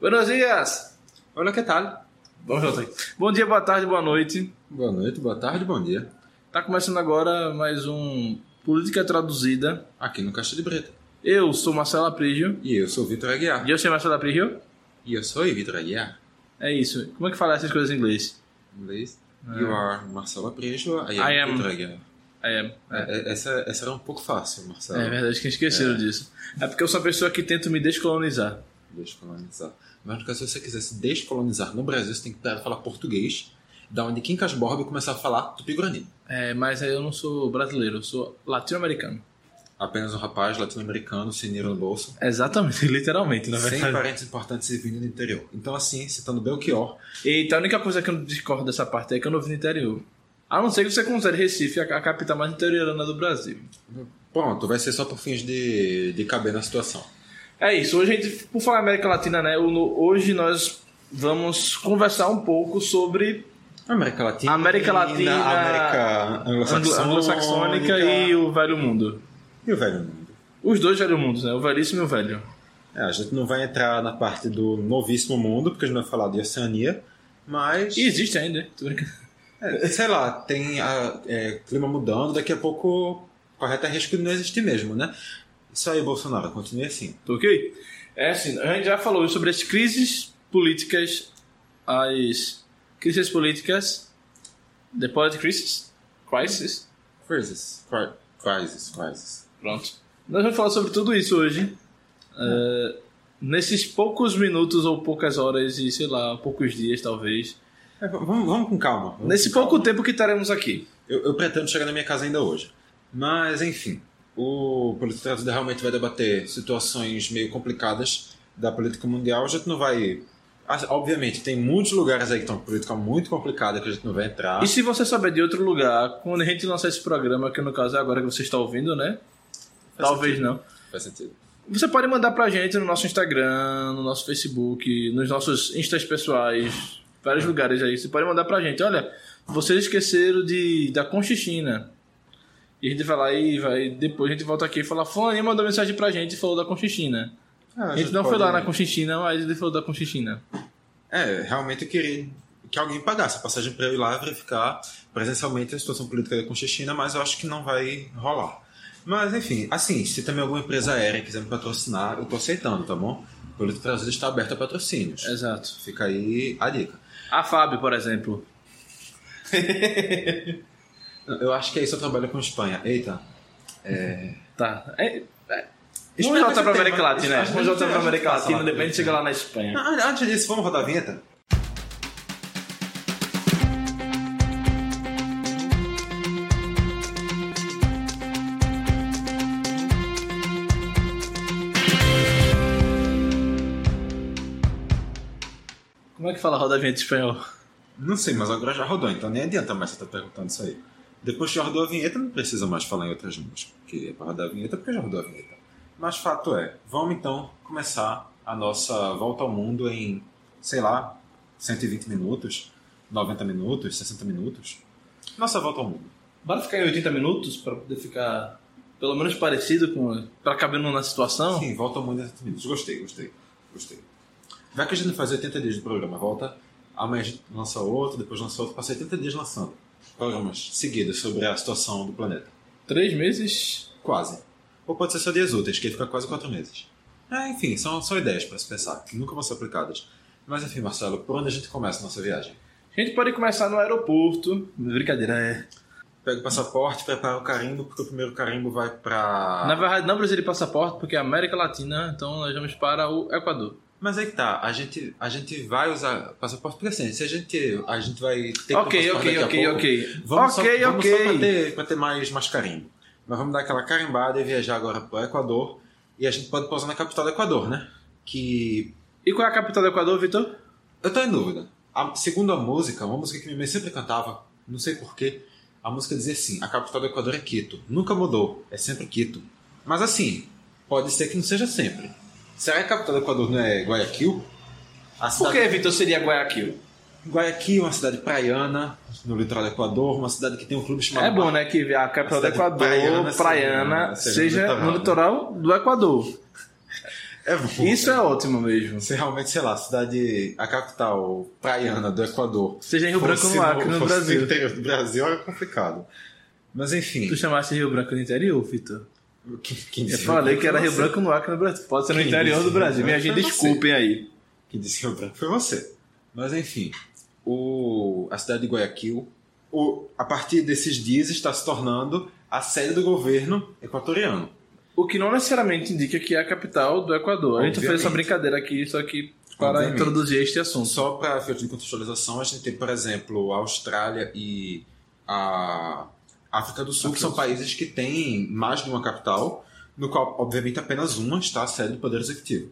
Buenos dias! Olha que tal? Aí. Bom dia, boa tarde, boa noite. Boa noite, boa tarde, bom dia. Tá começando agora mais um Política Traduzida. Aqui no Caixa de Breta. Eu sou Marcelo Aprígio. E eu sou Vitor Aguiar. E eu sou Marcelo Aprígio. E eu sou Vitor Aguiar. É isso. Como é que fala essas coisas em inglês? Em inglês. You are Marcelo Aprígio. I am, I am. Vitor Aguiar. I am. É, É, Essa, essa era um pouco fácil, Marcelo. é verdade que esqueceram disso. É porque eu sou uma pessoa que tenta me descolonizar. Descolonizar. Mas no caso, se você quiser se descolonizar no Brasil, você tem que falar português, da onde Kim Casborba começar a falar tupi-guarani. É, mas aí eu não sou brasileiro, eu sou latino-americano. Apenas um rapaz latino-americano, sem dinheiro no bolso, Exatamente, literalmente, na sem verdade. parentes importantes e vindo do interior. Então, assim, citando Belchior, Eita, a única coisa que eu não discordo dessa parte é que eu não vim do interior. A não ser que você considere Recife a a capital mais interiorana do Brasil. pronto, vai ser só por fins de, de caber na situação. É isso, hoje a gente, por falar América Latina, né? Hoje nós vamos conversar um pouco sobre América Latina, América Latina, América anglo- anglo-saxônica, anglo-saxônica e o velho mundo. e o velho mundo. Os dois velhos mundos, né? O velhíssimo e o velho. É, a gente não vai entrar na parte do novíssimo mundo, porque a gente vai falar de Oceania, mas, E existe ainda? Tô brincando. é, sei lá, tem a, é, clima mudando, daqui a pouco corre até risco de não existir mesmo, né? Isso aí, Bolsonaro, continue assim. Ok? É assim, a gente já falou sobre as crises políticas, as crises políticas, the political crisis, crisis, Crisis, cri- crisis, crisis. pronto. Nós vamos falar sobre tudo isso hoje. É, nesses poucos minutos ou poucas horas e, sei lá, poucos dias talvez. É, vamos, vamos com calma. vamos Nesse com pouco calma. tempo que estaremos aqui. Eu, eu pretendo chegar na minha casa ainda hoje. Mas, enfim, o Política realmente vai debater situações meio complicadas da política mundial. A gente não vai. Obviamente, tem muitos lugares aí que estão com política muito complicada que a gente não vai entrar. E se você souber de outro lugar, quando a gente lançar esse programa, que no caso é agora que você está ouvindo, né? Faz Talvez sentido. não. Faz sentido. Você pode mandar pra gente no nosso Instagram, no nosso Facebook, nos nossos instas pessoais, vários lugares aí. Você pode mandar pra gente, olha, vocês esqueceram de da Conchichina. E a gente vai lá e vai, depois a gente volta aqui e fala, Fulaninho mandou mensagem pra gente e falou da Conchichina. Ah, A gente não foi lá na Conchichina, mas ele falou da Conchichina. É, realmente eu queria que alguém pagasse a passagem para eu ir lá verificar presencialmente a situação política da Conchichina, mas eu acho que não vai rolar. Mas, enfim, assim, se também alguma empresa aérea quiser me patrocinar, eu tô aceitando, tá bom? O Política Traduzida está aberto a patrocínios. Exato. Fica aí a dica. A Fábio, por exemplo. Eu acho que aí só trabalha com Espanha. Eita. Tá. É, é. Espanha ser pra América. Latina, né? A voltar gente- pra a América Latina, lá depois a gente pra chega lá na Espanha. Ah, Antes disso, vamos rodar a vinheta? Como é que fala roda vinheta em espanhol? Não sei, mas agora já rodou, então nem adianta mais você estar perguntando isso aí. Depois que já rodou a vinheta, não precisa mais falar em outras línguas. Porque é para rodar a vinheta, porque já rodou a vinheta. Mas fato é, vamos então começar a nossa volta ao mundo em, sei lá, 120 minutos, 90 minutos, 60 minutos. Nossa volta ao mundo. Bora ficar em 80 minutos pra poder ficar pelo menos parecido com. pra caber na situação? Sim, volta ao mundo em 60 minutos. Gostei, gostei, gostei. Vai que a gente faz 80 dias de programa, volta. Amanhã a gente lança outro, depois lança outro, passa 80 dias lançando programas seguidos sobre a situação do planeta. Três meses. Quase. Ou pode ser só dias úteis, que fica quase quatro meses. É, enfim, são, são ideias para se pensar, que nunca vão ser aplicadas. Mas enfim, Marcelo, por onde a gente começa a nossa viagem? A gente pode começar no aeroporto. Brincadeira, é. Pega o passaporte, prepara o carimbo, porque o primeiro carimbo vai para. Na verdade, não precisa de passaporte, porque é América Latina, então nós vamos para o Equador. Mas aí que tá, a gente, a gente vai usar passaporte porque assim, se a gente, a gente vai ter que ok, ok, ok. Vamos ok, só, vamos ok. só pra ter, pra ter mais, mais carimbo. Mas vamos dar aquela carimbada e viajar agora pro Equador. E a gente pode pousar na capital do Equador, né? Que E qual é a capital do Equador, Vitor? Eu tô em dúvida. A- segundo a música, uma música que minha mãe sempre cantava, não sei porquê, a música dizia assim: a capital do Equador é Quito. Nunca mudou, é sempre Quito. Mas assim, pode ser que não seja sempre. Será que a capital do Equador não é Guayaquil? A Por cidade- que, Vitor, seria Guayaquil? Guayaquil é uma cidade praiana, no litoral do Equador, uma cidade que tem um clube chamado. É bom, né, que a capital do Equador, praiana praiana, seja- seja seja no no litoral do Equador. É bom. Isso é ótimo mesmo. Se realmente, sei lá, a cidade, a capital praiana do Equador. Seja em Rio Branco no Acre, no fosse Brasil. No interior do Brasil era complicado. Mas enfim. Tu chamasse Rio Branco no interior, Vitor? Quem, Eu falei que era foi Rio você. Branco no Acre, no Brasil. Pode ser no Quem interior do Brasil. Minha gente, você. desculpem aí. Quem disse Rio Branco foi você. Mas enfim, o, a cidade de Guayaquil, o, a partir desses dias, está se tornando a sede do governo equatoriano. O que não necessariamente indica que é a capital do Equador. A gente fez essa Obviamente. brincadeira aqui, só que para Obviamente. introduzir este assunto. Só para efeito de contextualização, a gente tem, por exemplo, a Austrália e a África do Sul, que são países que têm mais de uma capital, no qual, obviamente, apenas uma está a sede do Poder Executivo.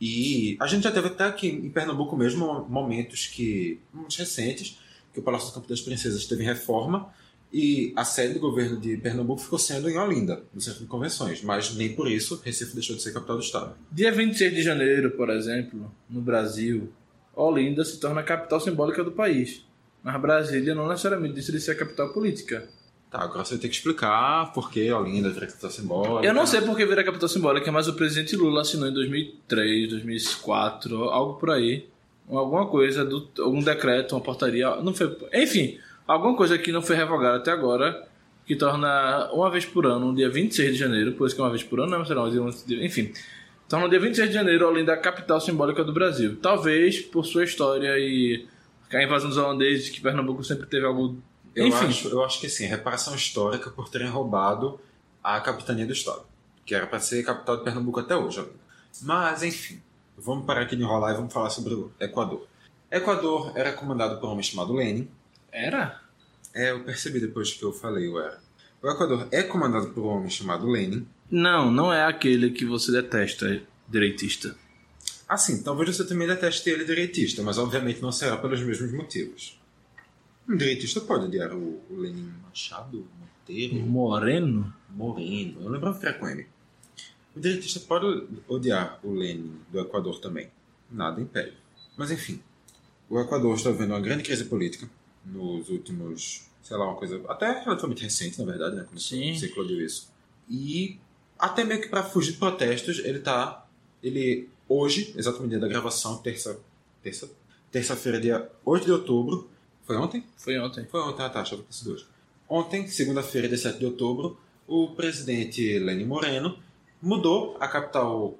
E a gente já teve até aqui em Pernambuco mesmo momentos que, momentos recentes, que o Palácio do Campo das Princesas teve reforma e a sede do governo de Pernambuco ficou sendo em Olinda, no Centro de Convenções, mas nem por isso Recife deixou de ser capital do estado. Dia 26 de janeiro, por exemplo, no Brasil, Olinda se torna a capital simbólica do país. Mas Brasília não necessariamente decide ser a capital política. Tá, agora você tem que explicar por que Olinda vira capital simbólica. Eu não sei por que vira capital simbólica, mas o presidente Lula assinou em 2003, 2004, algo por aí. Alguma coisa, do, algum decreto, uma portaria. Não foi, enfim, alguma coisa que não foi revogada até agora, que torna uma vez por ano, no dia 26 de janeiro, por isso que é uma vez por ano, não será um dia, enfim. Torna no dia 26 de janeiro Olinda a capital simbólica do Brasil. Talvez por sua história e a invasão dos holandeses, que Pernambuco sempre teve algo. Eu Enfim, acho, eu acho que sim, reparação histórica por terem roubado a capitania do estado, que era para ser capital de Pernambuco até hoje. Mas, enfim, vamos parar aqui de enrolar e vamos falar sobre o Equador. Equador era comandado por um homem chamado Lenin. era? É, eu percebi depois que eu falei, eu era. O Equador é comandado por um homem chamado Lenin. Não, não é aquele que você detesta, direitista. Assim, talvez você também deteste ele direitista, mas obviamente não será pelos mesmos motivos. Um direitista pode odiar o o Lenin Machado, Monteiro, Moreno? Moreno, eu lembrava que era com M. O direitista pode odiar o Lenin do Equador também. Nada impede. Mas enfim, o Equador está vivendo uma grande crise política nos últimos, sei lá, uma coisa até relativamente recente, na verdade, né? Quando Sim. se eclodiu isso. E até meio que para fugir de protestos, ele tá. Ele, hoje, exatamente dia da gravação, terça. Terça? Terça-feira, dia 8 de outubro. Foi ontem? Foi ontem. Foi ontem, ah, tá, achava que hoje. Ontem, segunda-feira, dia 7 de outubro, o presidente Lenin Moreno mudou a capital,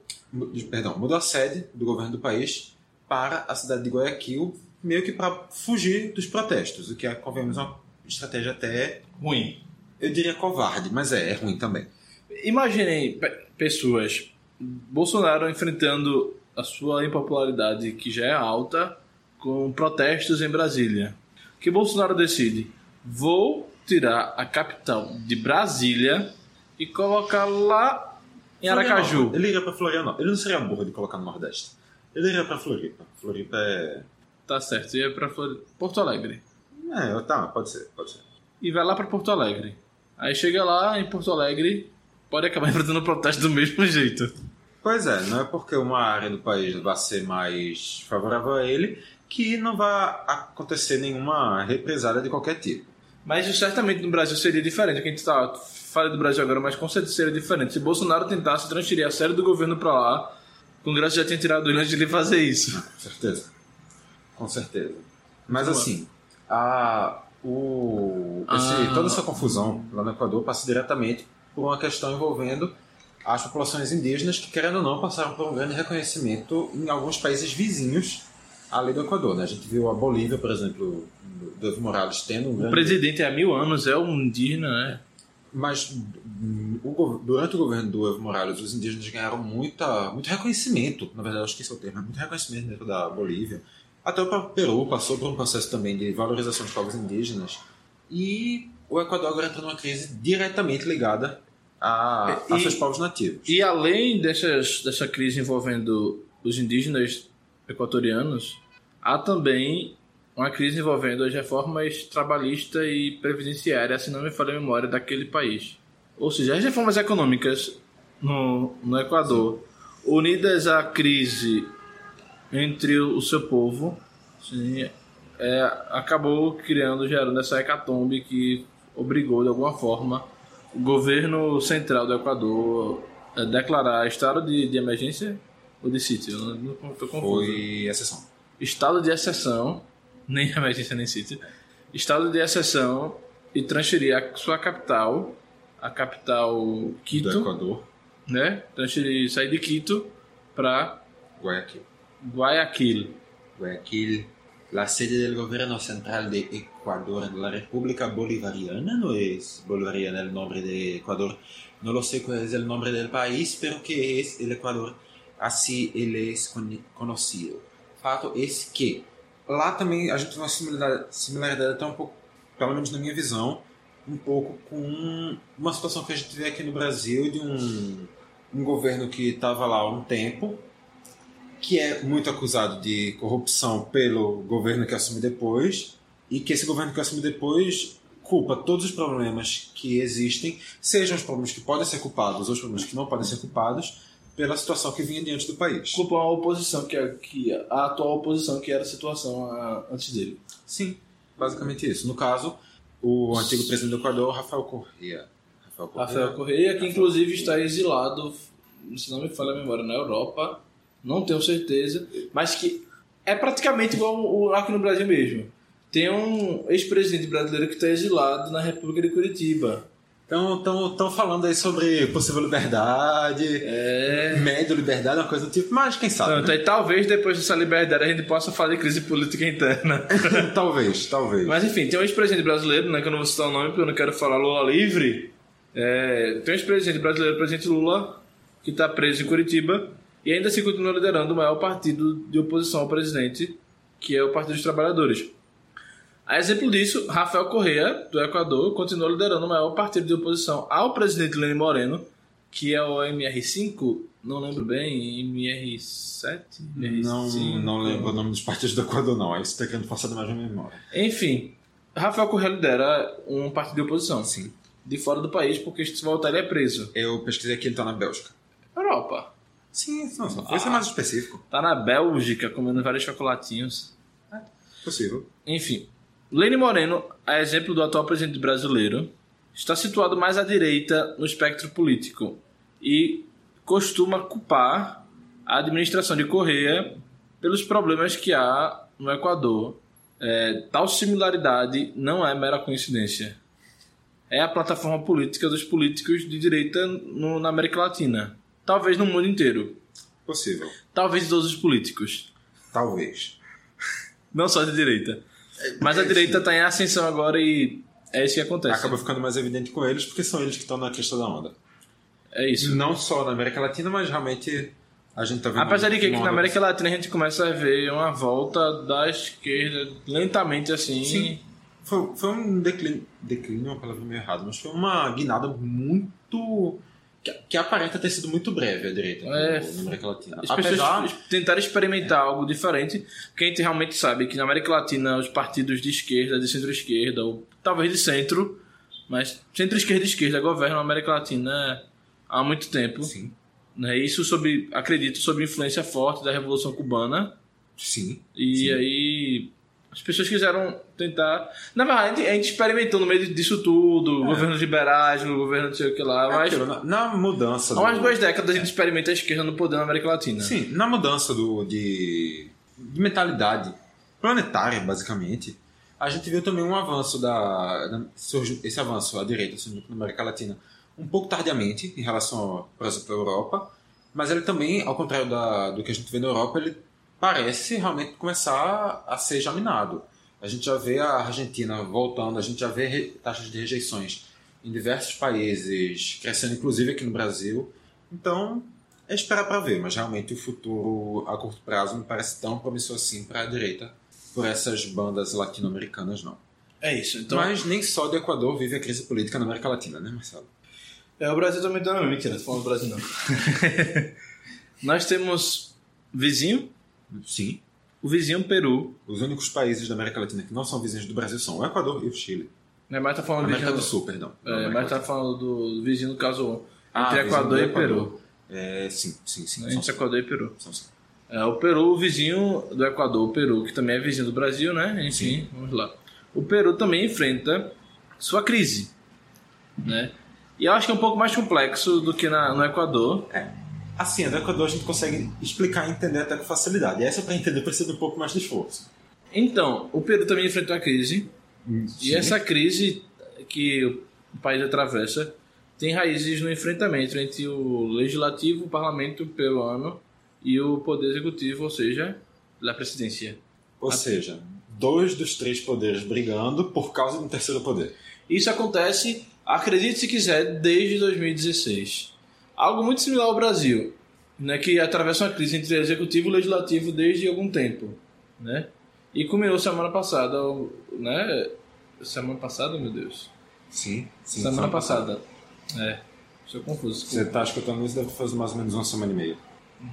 perdão, mudou a sede do governo do país para a cidade de Guayaquil, meio que para fugir dos protestos, o que é, convenhamos, uma estratégia até, Ruim. eu diria covarde, mas é, é ruim também. Imaginem pe- pessoas. Bolsonaro enfrentando a sua impopularidade, que já é alta, com protestos em Brasília. O que Bolsonaro decide? Vou tirar a capital de Brasília e colocar lá em Aracaju. Ele iria para Florianópolis. Ele não seria burro de colocar no Nordeste. Ele iria para Floripa. Floripa é... Tá certo, ia pra Flor- Porto Alegre. É, tá, pode ser, pode ser. E vai lá pra Porto Alegre. Aí chega lá em Porto Alegre, pode acabar enfrentando protesto do mesmo jeito. Pois é, não é porque uma área do país vai ser mais favorável a ele que não vai acontecer nenhuma represália de qualquer tipo. Mas certamente no Brasil seria diferente. A gente tá fala do Brasil agora, mas com certeza seria diferente. Se Bolsonaro tentasse transferir a série do governo pra lá, o Congresso já tinha tirado ele antes de ele fazer isso. Com certeza. Com certeza. Mas assim, a, o, esse- Ah. toda essa confusão lá no Equador passa diretamente por uma questão envolvendo as populações indígenas que, querendo ou não, passaram por um grande reconhecimento em alguns países vizinhos ali do Equador. Né? A gente viu a Bolívia, por exemplo, do Evo Morales tendo um O grande presidente há mil anos é um indígena, né? Mas hum, o durante o governo do Evo Morales, os indígenas ganharam muita, muito reconhecimento. Na verdade, acho que esse é o termo. Muito reconhecimento dentro da Bolívia. Até o próprio Peru passou por um processo também de valorização dos povos indígenas. E o Equador agora entra numa crise diretamente ligada a, a E- seus povos nativos. E além dessas, dessa crise envolvendo os indígenas equatorianos, há também uma crise envolvendo as reformas trabalhista e previdenciária, se não me falha a memória, daquele país. Ou seja, as reformas econômicas no, no Equador, unidas à crise entre o seu povo, sim, é, acabou criando, gerando essa hecatombe que obrigou, de alguma forma, o governo central do Equador é, declarar estado de, de emergência ou de sítio? Eu não, tô confuso. Foi exceção. Estado de exceção, nem emergência nem sítio. Estado de exceção e transferir a sua capital, a capital Do Quito, Equador, né? Transferir, sair de Quito para Guayaquil. Guayaquil. Guayaquil, la sede del gobierno central de Ecuador, de la República Bolivariana, no es bolivariana el nombre de Ecuador, no lo sé cuál es el nombre del país, pero que es el Ecuador, así él es con- conocido. fato es que lá também a gente tem uma similaridade, similaridade até um pouco, pelo menos na minha visão, um pouco com uma situação que a gente vê aqui no Brasil de um, um governo que estava lá há um tempo, que é muito acusado de corrupção pelo governo que assume depois, e que esse governo que assume depois culpa todos os problemas que existem, sejam os problemas que podem ser culpados ou os problemas que não podem ser culpados, pela situação que vinha diante do país. Culpam a oposição, que, é, que a atual oposição, que era a situação ah, antes dele. Sim, basicamente isso. No caso, o antigo presidente do Equador, Rafael Correa. Rafael Correa. Rafael Correia, que inclusive está exilado, se não me falha a memória, na Europa, não tenho certeza, mas que é praticamente igual o aqui no Brasil mesmo. Tem um ex-presidente brasileiro que está exilado na República de Curitiba. Então, estão falando aí sobre possível liberdade, É. médio liberdade, uma coisa do tipo, mas quem sabe? Então, né? aí, talvez depois dessa liberdade a gente possa falar de crise política interna. talvez, talvez. Mas enfim, tem um ex-presidente brasileiro, né, que eu não vou citar o nome porque eu não quero falar Lula livre. É, tem um ex-presidente brasileiro, o presidente Lula, que está preso em Curitiba e ainda se continua liderando o maior partido de oposição ao presidente, que é o Partido dos Trabalhadores. A exemplo disso, Rafael Correa, do Equador, continua liderando o maior partido de oposição ao presidente Lenin Moreno, que é o MR5, não lembro bem, MR7? Não, MR5? não lembro o nome dos partidos do Equador, não. Aí você está querendo passar na minha memória. Enfim, Rafael Correa lidera um partido de oposição. Sim. De fora do país, porque se voltar ele é preso. Eu pesquisei que ele está na Bélgica. Europa. Sim, não, só foi ser mais específico. Tá na Bélgica comendo vários chocolatinhos. Possível. Enfim, Lênin Moreno, a exemplo do atual presidente brasileiro, está situado mais à direita no espectro político e costuma culpar a administração de Correia pelos problemas que há no Equador. É, tal similaridade não é mera coincidência. É a plataforma política dos políticos de direita no- na América Latina. Talvez no mundo inteiro. Possível. Talvez de todos os políticos. Talvez. Não só de direita. Mas a direita está em ascensão agora e é isso que acontece. Acaba ficando mais evidente com eles, porque são eles que estão na crista da onda. É isso. Não só na América Latina, mas realmente a gente tá vendo. Apesar de que aqui na América Latina a gente começa a ver uma volta da esquerda lentamente assim. Sim. Foi, foi um declínio, declínio é uma palavra meio errada, mas foi uma guinada muito. Que, que aparenta ter sido muito breve a direita É. no- na América Latina. As pessoas Apesar. es- tentaram experimentar algo diferente, porque a gente realmente sabe que na América Latina os partidos de esquerda, de centro-esquerda, ou talvez de centro, mas centro-esquerda e esquerda governam a América Latina há muito tempo. Sim, Né? Isso sob, acredito, sob influência forte da Revolução Cubana. sim. E Sim. aí as pessoas quiseram tentar. Na verdade, a gente, experimentou no meio disso tudo, É. governos liberais, no governo não sei o que lá, É mas aquilo, na, na mudança. há umas do- duas décadas a gente experimenta a esquerda no poder na América Latina. Sim, na mudança do, de, de mentalidade planetária, basicamente, a gente viu também um avanço da. da- surgiu esse avanço à direita surgiu na América Latina um pouco tardiamente em relação, por exemplo, à Europa, mas ele também, ao contrário da, do que a gente vê na Europa, ele parece realmente começar a ser examinado. A gente já vê a Argentina voltando, a gente já vê taxas de rejeições em diversos países, crescendo inclusive aqui no Brasil. Então, é esperar para ver, mas realmente o futuro a curto prazo não parece tão promissor assim para a direita por essas bandas latino-americanas, não. É isso. Então, Mas nem só do Equador vive a crise política na América Latina, né, Marcelo? é, o Brasil também tá. Não, mentira, tô falando do Brasil não. Nós temos vizinho, Sim. o vizinho Peru, Os únicos países da América Latina que não são vizinhos do Brasil são o Equador e o Chile. né? Mas tá falando do América vizinho. do Sul, perdão. É, América mas tá falando do vizinho no caso Ah, entre Equador do e Peru. É, sim, sim, sim. São Entre sim. Equador e Peru. São sim. É, o Peru, o vizinho do Equador, o Peru, que também é vizinho do Brasil, né? Enfim, vamos lá. O Peru também enfrenta sua crise, né? E eu acho que é um pouco mais complexo do que na, no Equador. Assim, no Equador a gente consegue explicar e entender até com facilidade. E essa para entender precisa de um pouco mais de esforço. Então, o Peru também enfrentou a crise. E essa crise que o país atravessa tem raízes no enfrentamento entre o legislativo, o parlamento peruano e o poder executivo, ou seja, a presidência. Ou seja, dois dos três poderes brigando por causa um terceiro poder. Isso acontece, acredite se quiser, desde 2016. Algo muito similar ao Brasil, né, que atravessa uma crise entre executivo e legislativo desde algum tempo, né? E culminou semana passada, né? Semana passada, meu Deus. Sim, sim. semana passada. É. Estou confuso. Você está escutando isso deve fazer mais ou menos uma semana e meia.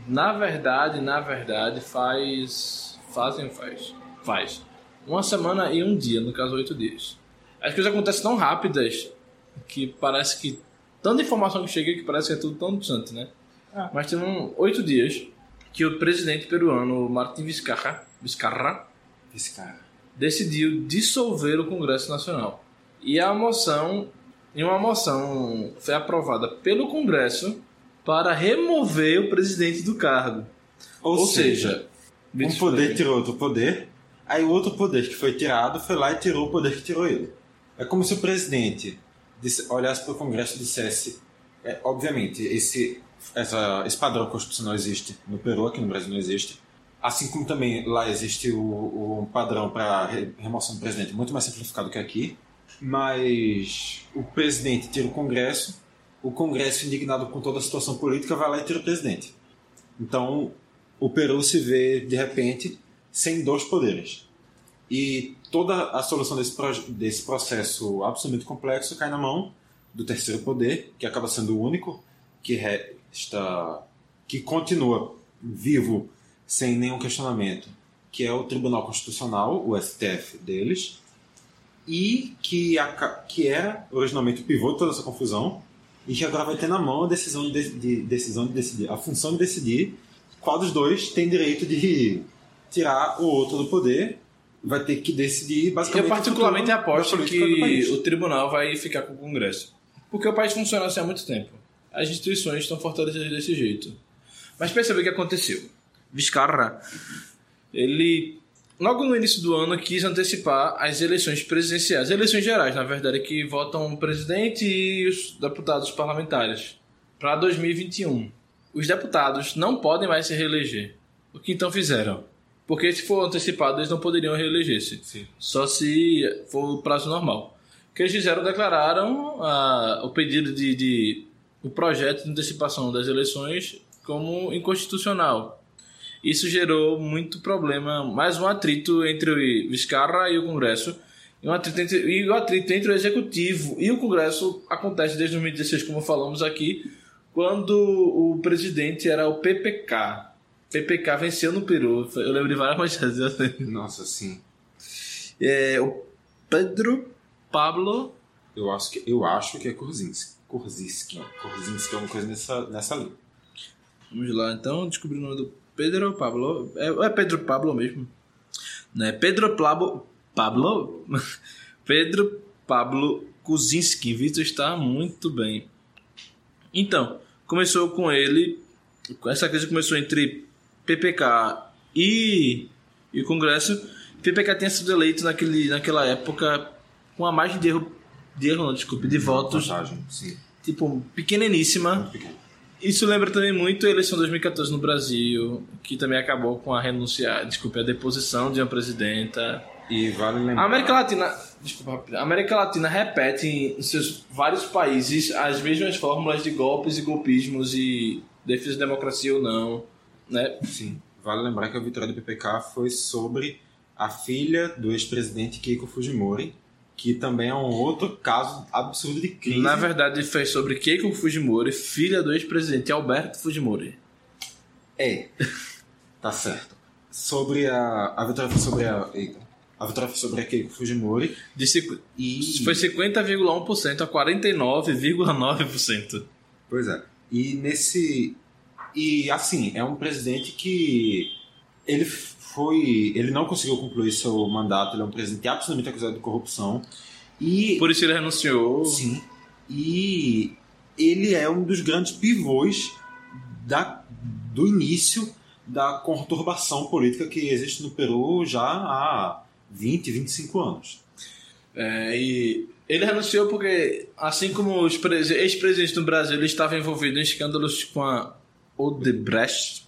Na verdade, na verdade, faz. Fazem, faz. Faz. Uma semana e um dia, no caso, oito dias. As coisas acontecem tão rápidas que parece que. Tanta informação que chega que parece que é tudo tão distante, né? Ah. Mas tem um, oito dias que o presidente peruano, Martin Vizcarra, Vizcarra cara. decidiu dissolver o Congresso Nacional. E a moção, e uma moção foi aprovada pelo Congresso para remover o presidente do cargo. Ou, Ou seja, seja, um poder tirou outro poder, aí o outro poder que foi tirado foi lá e tirou o poder que tirou ele. É como se o presidente olhasse para o Congresso e dissesse: é, obviamente, esse, essa, esse padrão constitucional existe no Peru, aqui no Brasil não existe. Assim como também lá existe o, o padrão para re- remoção do presidente, muito mais simplificado que aqui. Mas o presidente tira o Congresso, o Congresso, indignado com toda a situação política, vai lá e tira o presidente. Então, o Peru se vê, de repente, sem dois poderes. E toda a solução desse, desse processo absolutamente complexo cai na mão do terceiro poder, que acaba sendo o único que resta, que continua vivo sem nenhum questionamento, que é o Tribunal Constitucional, o STF deles, e que, aca- que era originalmente o pivô de toda essa confusão, e que agora vai ter na mão a decisão de, de- decisão de decidir, a função de decidir qual dos dois tem direito de tirar o outro do poder, vai ter que decidir basicamente. Eu particularmente aposto que o tribunal vai ficar com o Congresso. Porque o país funciona assim há muito tempo. As instituições estão fortalecidas desse jeito. Mas perceba o que aconteceu. Vizcarra, ele, logo no início do ano, quis antecipar as eleições presidenciais. Eleições gerais, na verdade, que votam o presidente e os deputados parlamentares. Para 2021. Os deputados não podem mais se reeleger. O que então fizeram? Porque se for antecipado, eles não poderiam reeleger-se. Só se for o prazo normal. O que eles fizeram, declararam ah, o pedido de, de. o projeto de antecipação das eleições como inconstitucional. Isso gerou muito problema, mais um atrito entre o Vizcarra e o Congresso. E, um atrito entre, e o atrito entre o Executivo e o Congresso acontece desde 2016, como falamos aqui, quando o presidente era o PPK. PPK venceu no Peru. Eu lembro de várias manchetes assim. Nossa, sim. É, o Pedro Pablo. Eu acho que, eu acho que é Korzinski. Korzinski. Korzinski é uma coisa nessa, nessa linha. Vamos lá, então, descobrir o nome do Pedro Pablo. É, é Pedro Pablo mesmo? Não é Pedro Pablo. Pablo? Pedro Pablo Kuzinski. Vitor está muito bem. Então, começou com ele. Essa crise começou entre PPK e, e o Congresso. PPK tinha sido eleito naquele, naquela época com a margem de erro. De erro, não, desculpe, de votos, Vantagem, sim. tipo, pequeniníssima. Isso lembra também muito a eleição de 2014 no Brasil, que também acabou com a renunciar, desculpe, a deposição de uma presidenta. E vale lembrar. A América Latina, desculpa, a América Latina repete em seus vários países as mesmas fórmulas de golpes e golpismos e defesa da democracia ou não, né? Sim. Vale lembrar que a vitória do PPK foi sobre a filha do ex-presidente Keiko Fujimori, que também é um outro caso absurdo de crise. Na verdade, foi sobre Keiko Fujimori, filha do ex-presidente Alberto Fujimori. É. Tá certo. Sobre a. A vitória foi sobre a. Eita. A vitória foi sobre a Keiko Fujimori. De cinqu- E. Foi 50,1% a 49,9%. Pois é. E nesse. E assim, é um presidente que. Ele foi. Ele não conseguiu concluir seu mandato, ele é um presidente absolutamente acusado de corrupção. E. Por isso ele renunciou. Sim. E ele é um dos grandes pivôs da, do início da conturbação política que existe no Peru já há 20, 25 anos. É, e ele renunciou porque, assim como os ex-presidentes do Brasil ele estava envolvido em escândalos com a Odebrecht,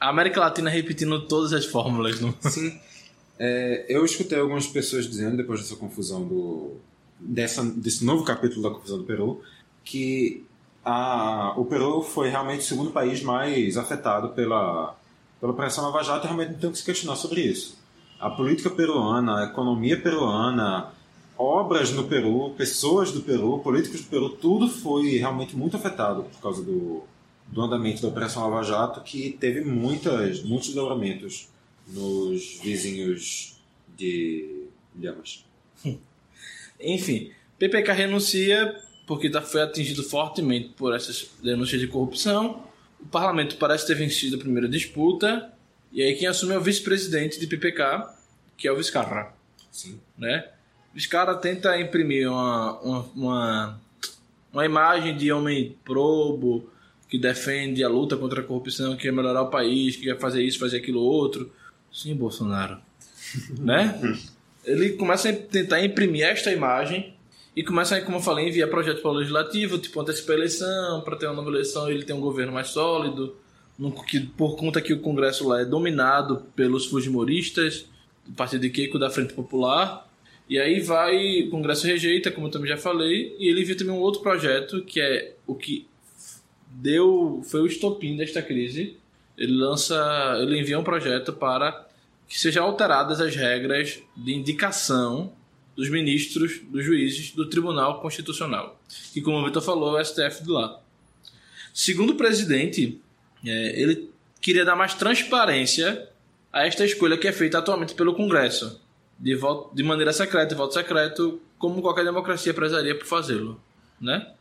a América Latina repetindo todas as fórmulas. Não? Sim. É, eu escutei algumas pessoas dizendo, depois dessa confusão do. Dessa, desse novo capítulo da confusão do Peru, que a, o Peru foi realmente o segundo país mais afetado pela, pela Operação Lava Jato e realmente não tem o que se questionar sobre isso. A política peruana, a economia peruana, obras no Peru, pessoas do Peru, políticos do Peru, tudo foi realmente muito afetado por causa do, do andamento da Operação Lava Jato, que teve muitas, muitos desdobramentos nos vizinhos de Llamas. Enfim, PPK renuncia porque tá- foi atingido fortemente por essas denúncias de corrupção. O parlamento parece ter vencido a primeira disputa. E aí quem assume é o vice-presidente de PPK, que é o Vizcarra. Sim. né? Vizcarra tenta imprimir uma, uma, uma, uma imagem de homem probo, que defende a luta contra a corrupção, que quer melhorar o país, que quer fazer isso, fazer aquilo outro. Sim, Bolsonaro. né? Ele começa a tentar imprimir esta imagem e começa, como eu falei, enviar projetos para o legislativo, tipo antecipar a eleição, para ter uma nova eleição ele tem um governo mais sólido, que, por conta que o Congresso lá é dominado pelos fujimoristas, do partido de Keiko da Frente Popular. E aí vai, o Congresso rejeita, como eu também já falei, e ele envia também um outro projeto, que é o que deu foi o estopim desta crise. Ele lança, ele envia um projeto para que sejam alteradas as regras de indicação dos ministros, dos juízes do Tribunal Constitucional, que como o Vitor falou, é o STF de lá. Segundo o presidente, é, ele queria dar mais transparência a esta escolha que é feita atualmente pelo Congresso, de, voto, de maneira secreta, voto secreto, como qualquer democracia prezaria por fazê-lo, né?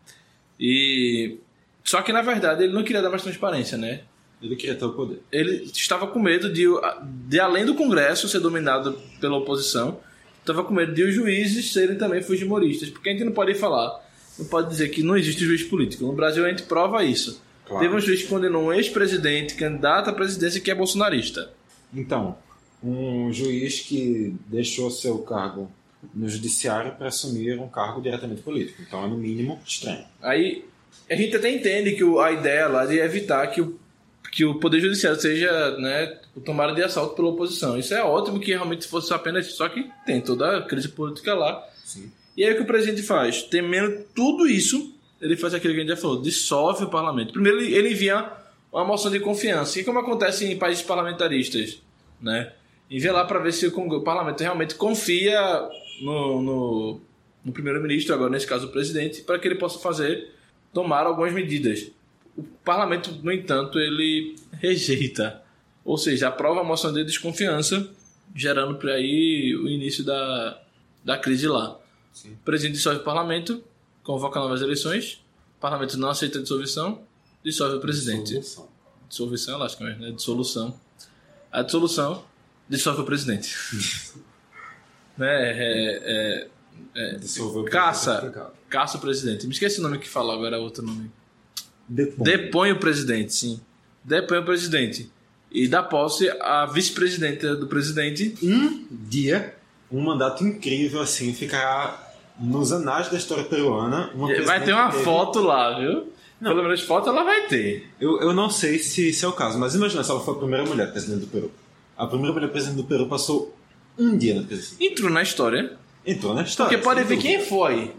E só que na verdade ele não queria dar mais transparência, né? Ele queria ter o poder. Ele estava com medo de, de além do Congresso ser dominado pela oposição, estava com medo de os juízes serem também fujimoristas, porque a gente não pode falar, não pode dizer que não existe juiz político. No Brasil a gente prova isso. Claro. Teve um juiz que condenou um ex-presidente, candidato à presidência, que é bolsonarista. Então, um juiz que deixou seu cargo no judiciário para assumir um cargo diretamente político. Então é no mínimo estranho. Aí a gente até entende que o- a ideia lá de evitar que o, que o Poder Judiciário seja né, tomado de assalto pela oposição. Isso é ótimo que realmente fosse apenas isso, só que tem toda a crise política lá. Sim. E aí o que o presidente faz? Temendo tudo isso, ele faz aquilo que a gente já falou, dissolve o parlamento. Primeiro ele, ele envia uma moção de confiança, e como acontece em países parlamentaristas, né? Envia lá para ver se o parlamento realmente confia no, no, no primeiro-ministro, agora nesse caso o presidente, para que ele possa fazer, tomar algumas medidas. O parlamento, no entanto, ele rejeita, ou seja, aprova a moção de desconfiança, gerando por aí o início da, da crise lá. Sim. O presidente dissolve o parlamento, convoca novas eleições, o parlamento não aceita a dissolução, dissolve o presidente. Solução. Dissolução, eu acho que é, né? Dissolução. A dissolução dissolve o presidente. né? É, é, Dissolveu o Caça. caça o presidente. Me esqueci o nome que fala agora, é outro nome. Depõe. Depõe o presidente, sim. Depõe o presidente. E dá posse à vice-presidenta do presidente. Um dia, um mandato incrível assim ficará nos anais da história peruana. Uma Vai ter uma teve- foto lá, viu? Pelo menos foto ela vai ter. Eu, eu não sei se esse é o caso, mas imagina se ela foi a primeira mulher presidente do Peru. A primeira mulher presidente do Peru passou um dia na presidência. Entrou na história. Entrou na história. Porque pode ver quem foi.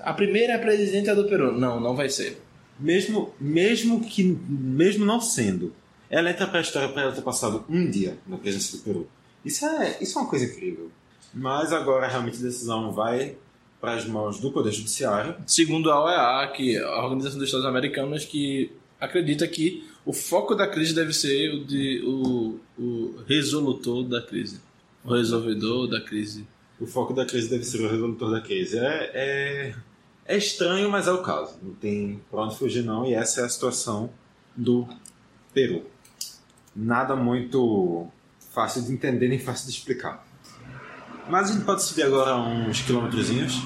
A primeira presidenta do Peru. Não, não vai ser. Mesmo, mesmo que mesmo não sendo, ela entra pra história para ela ter passado um dia na presença do Peru. Isso é, isso é uma coisa incrível. Mas agora realmente a decisão vai para as mãos do Poder Judiciário. Segundo a OEA, que é a Organização dos Estados Americanos, que acredita que o foco da crise deve ser o de o, o resolutor da crise. O resolvedor da crise. O foco da crise deve ser o resolutor da crise. É, é, é estranho, mas é o caso. Não tem pra onde fugir, não. E essa é a situação do Peru. Nada muito fácil de entender nem fácil de explicar. Mas a gente pode subir agora uns quilômetrozinhos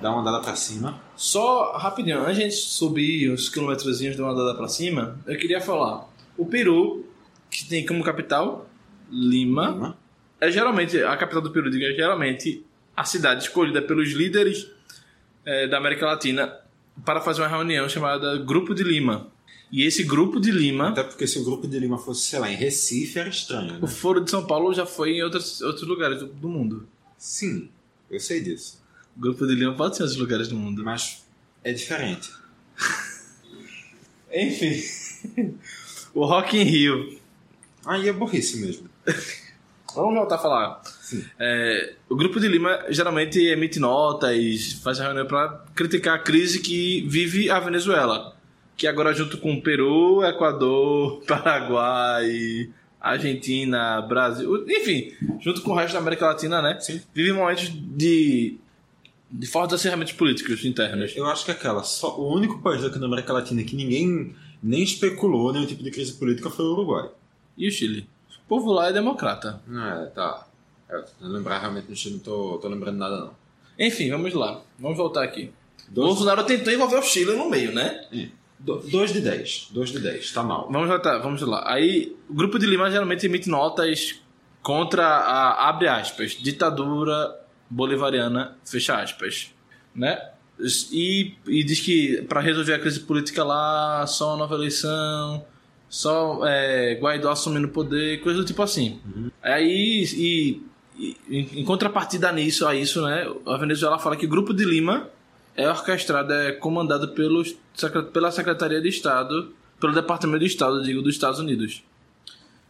Dá uma andada pra cima. Só rapidinho, antes de a gente subir os quilômetrozinhos de uma andada pra cima, eu queria falar. O Peru, que tem como capital Lima, Lima. É geralmente, a capital do Peru, é geralmente a cidade escolhida pelos líderes eh, da América Latina para fazer uma reunião chamada Grupo de Lima. E esse Grupo de Lima, Até porque se o grupo de Lima fosse, sei lá, em Recife, era estranho, o né? Foro de São Paulo já foi em outros, outros lugares do, do mundo. Sim, eu sei disso. O Grupo de Lima pode ser em outros lugares do mundo. Mas é diferente. Enfim, o Rock in Rio. Aí é burrice mesmo. Vamos voltar a falar. É, o Grupo de Lima geralmente emite notas, faz reunião para criticar a crise que vive a Venezuela. Que agora, junto com Peru, Equador, Paraguai, Argentina, Brasil, enfim, junto com o resto da América Latina, né? Sim. Vive momentos de, de fortes acerramentos políticos internos. Eu acho que aquela, só, o único país aqui na América Latina que ninguém nem especulou nenhum tipo de crise política foi o Uruguai. E o Chile? O povo lá é democrata. É, tá. É, não lembrar realmente, não não tô, tô lembrando nada não. Enfim, vamos lá. Vamos voltar aqui. Dois, Bolsonaro tentou envolver o Chile no meio, né? do, dois de 10. 2 de 10, tá mal. Vamos voltar, vamos lá. Aí, o Grupo de Lima geralmente emite notas contra a, abre aspas, ditadura bolivariana, fecha aspas, né? E, e diz que para resolver a crise política lá, só uma nova eleição, só é, Guaidó assumindo o poder, coisa do tipo assim. Aí, e, e em, contrapartida nisso, a isso, né, a Venezuela fala que o Grupo de Lima é orquestrado, é comandado secre- pela Secretaria de Estado, pelo Departamento de Estado, digo, dos Estados Unidos.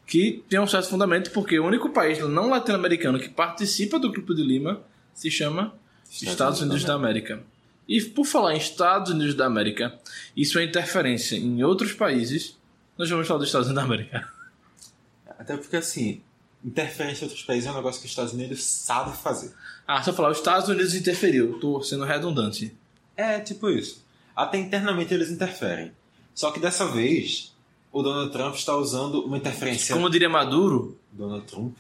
Que tem um certo fundamento, porque o único país não latino-americano que participa do Grupo de Lima se chama Estados, Unidos da América. E por falar em Estados Unidos da América, isso é interferência em outros países, nós vamos falar dos Estados Unidos da América. Até porque, assim, interferência em outros países é um negócio que os Estados Unidos sabem fazer. Ah, só falar, os Estados Unidos interferiu, tô sendo redundante. É, tipo isso. Até internamente eles interferem. Só que dessa vez, o Donald Trump está usando uma interferência... Como diria Maduro, Donald Trump?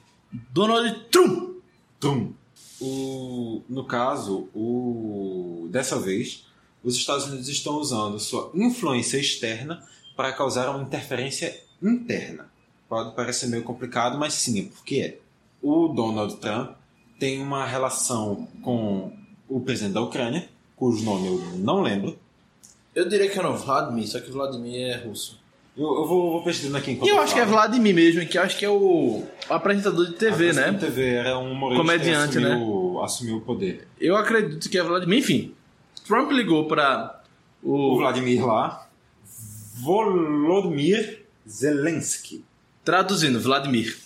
Donald Trump! Trump. O, no caso, o, dessa vez, os Estados Unidos estão usando sua influência externa para causar uma interferência interna. Pode parecer meio complicado, mas sim, é porque é. O Donald Trump tem uma relação com o presidente da Ucrânia, cujo nome eu não lembro. Eu diria que era o Vladimir, só que Vladimir é russo. Eu, eu vou, vou pesquisando aqui enquanto E eu acho que é. Vladimir mesmo, que eu acho que é o apresentador de TV, né? na TV era um humorista Comediante, que assumiu, assumiu o poder. Eu acredito que é Vladimir. Enfim, Trump ligou para O o. Vladimir lá, Volodymyr Zelensky. Traduzindo, Vladimir.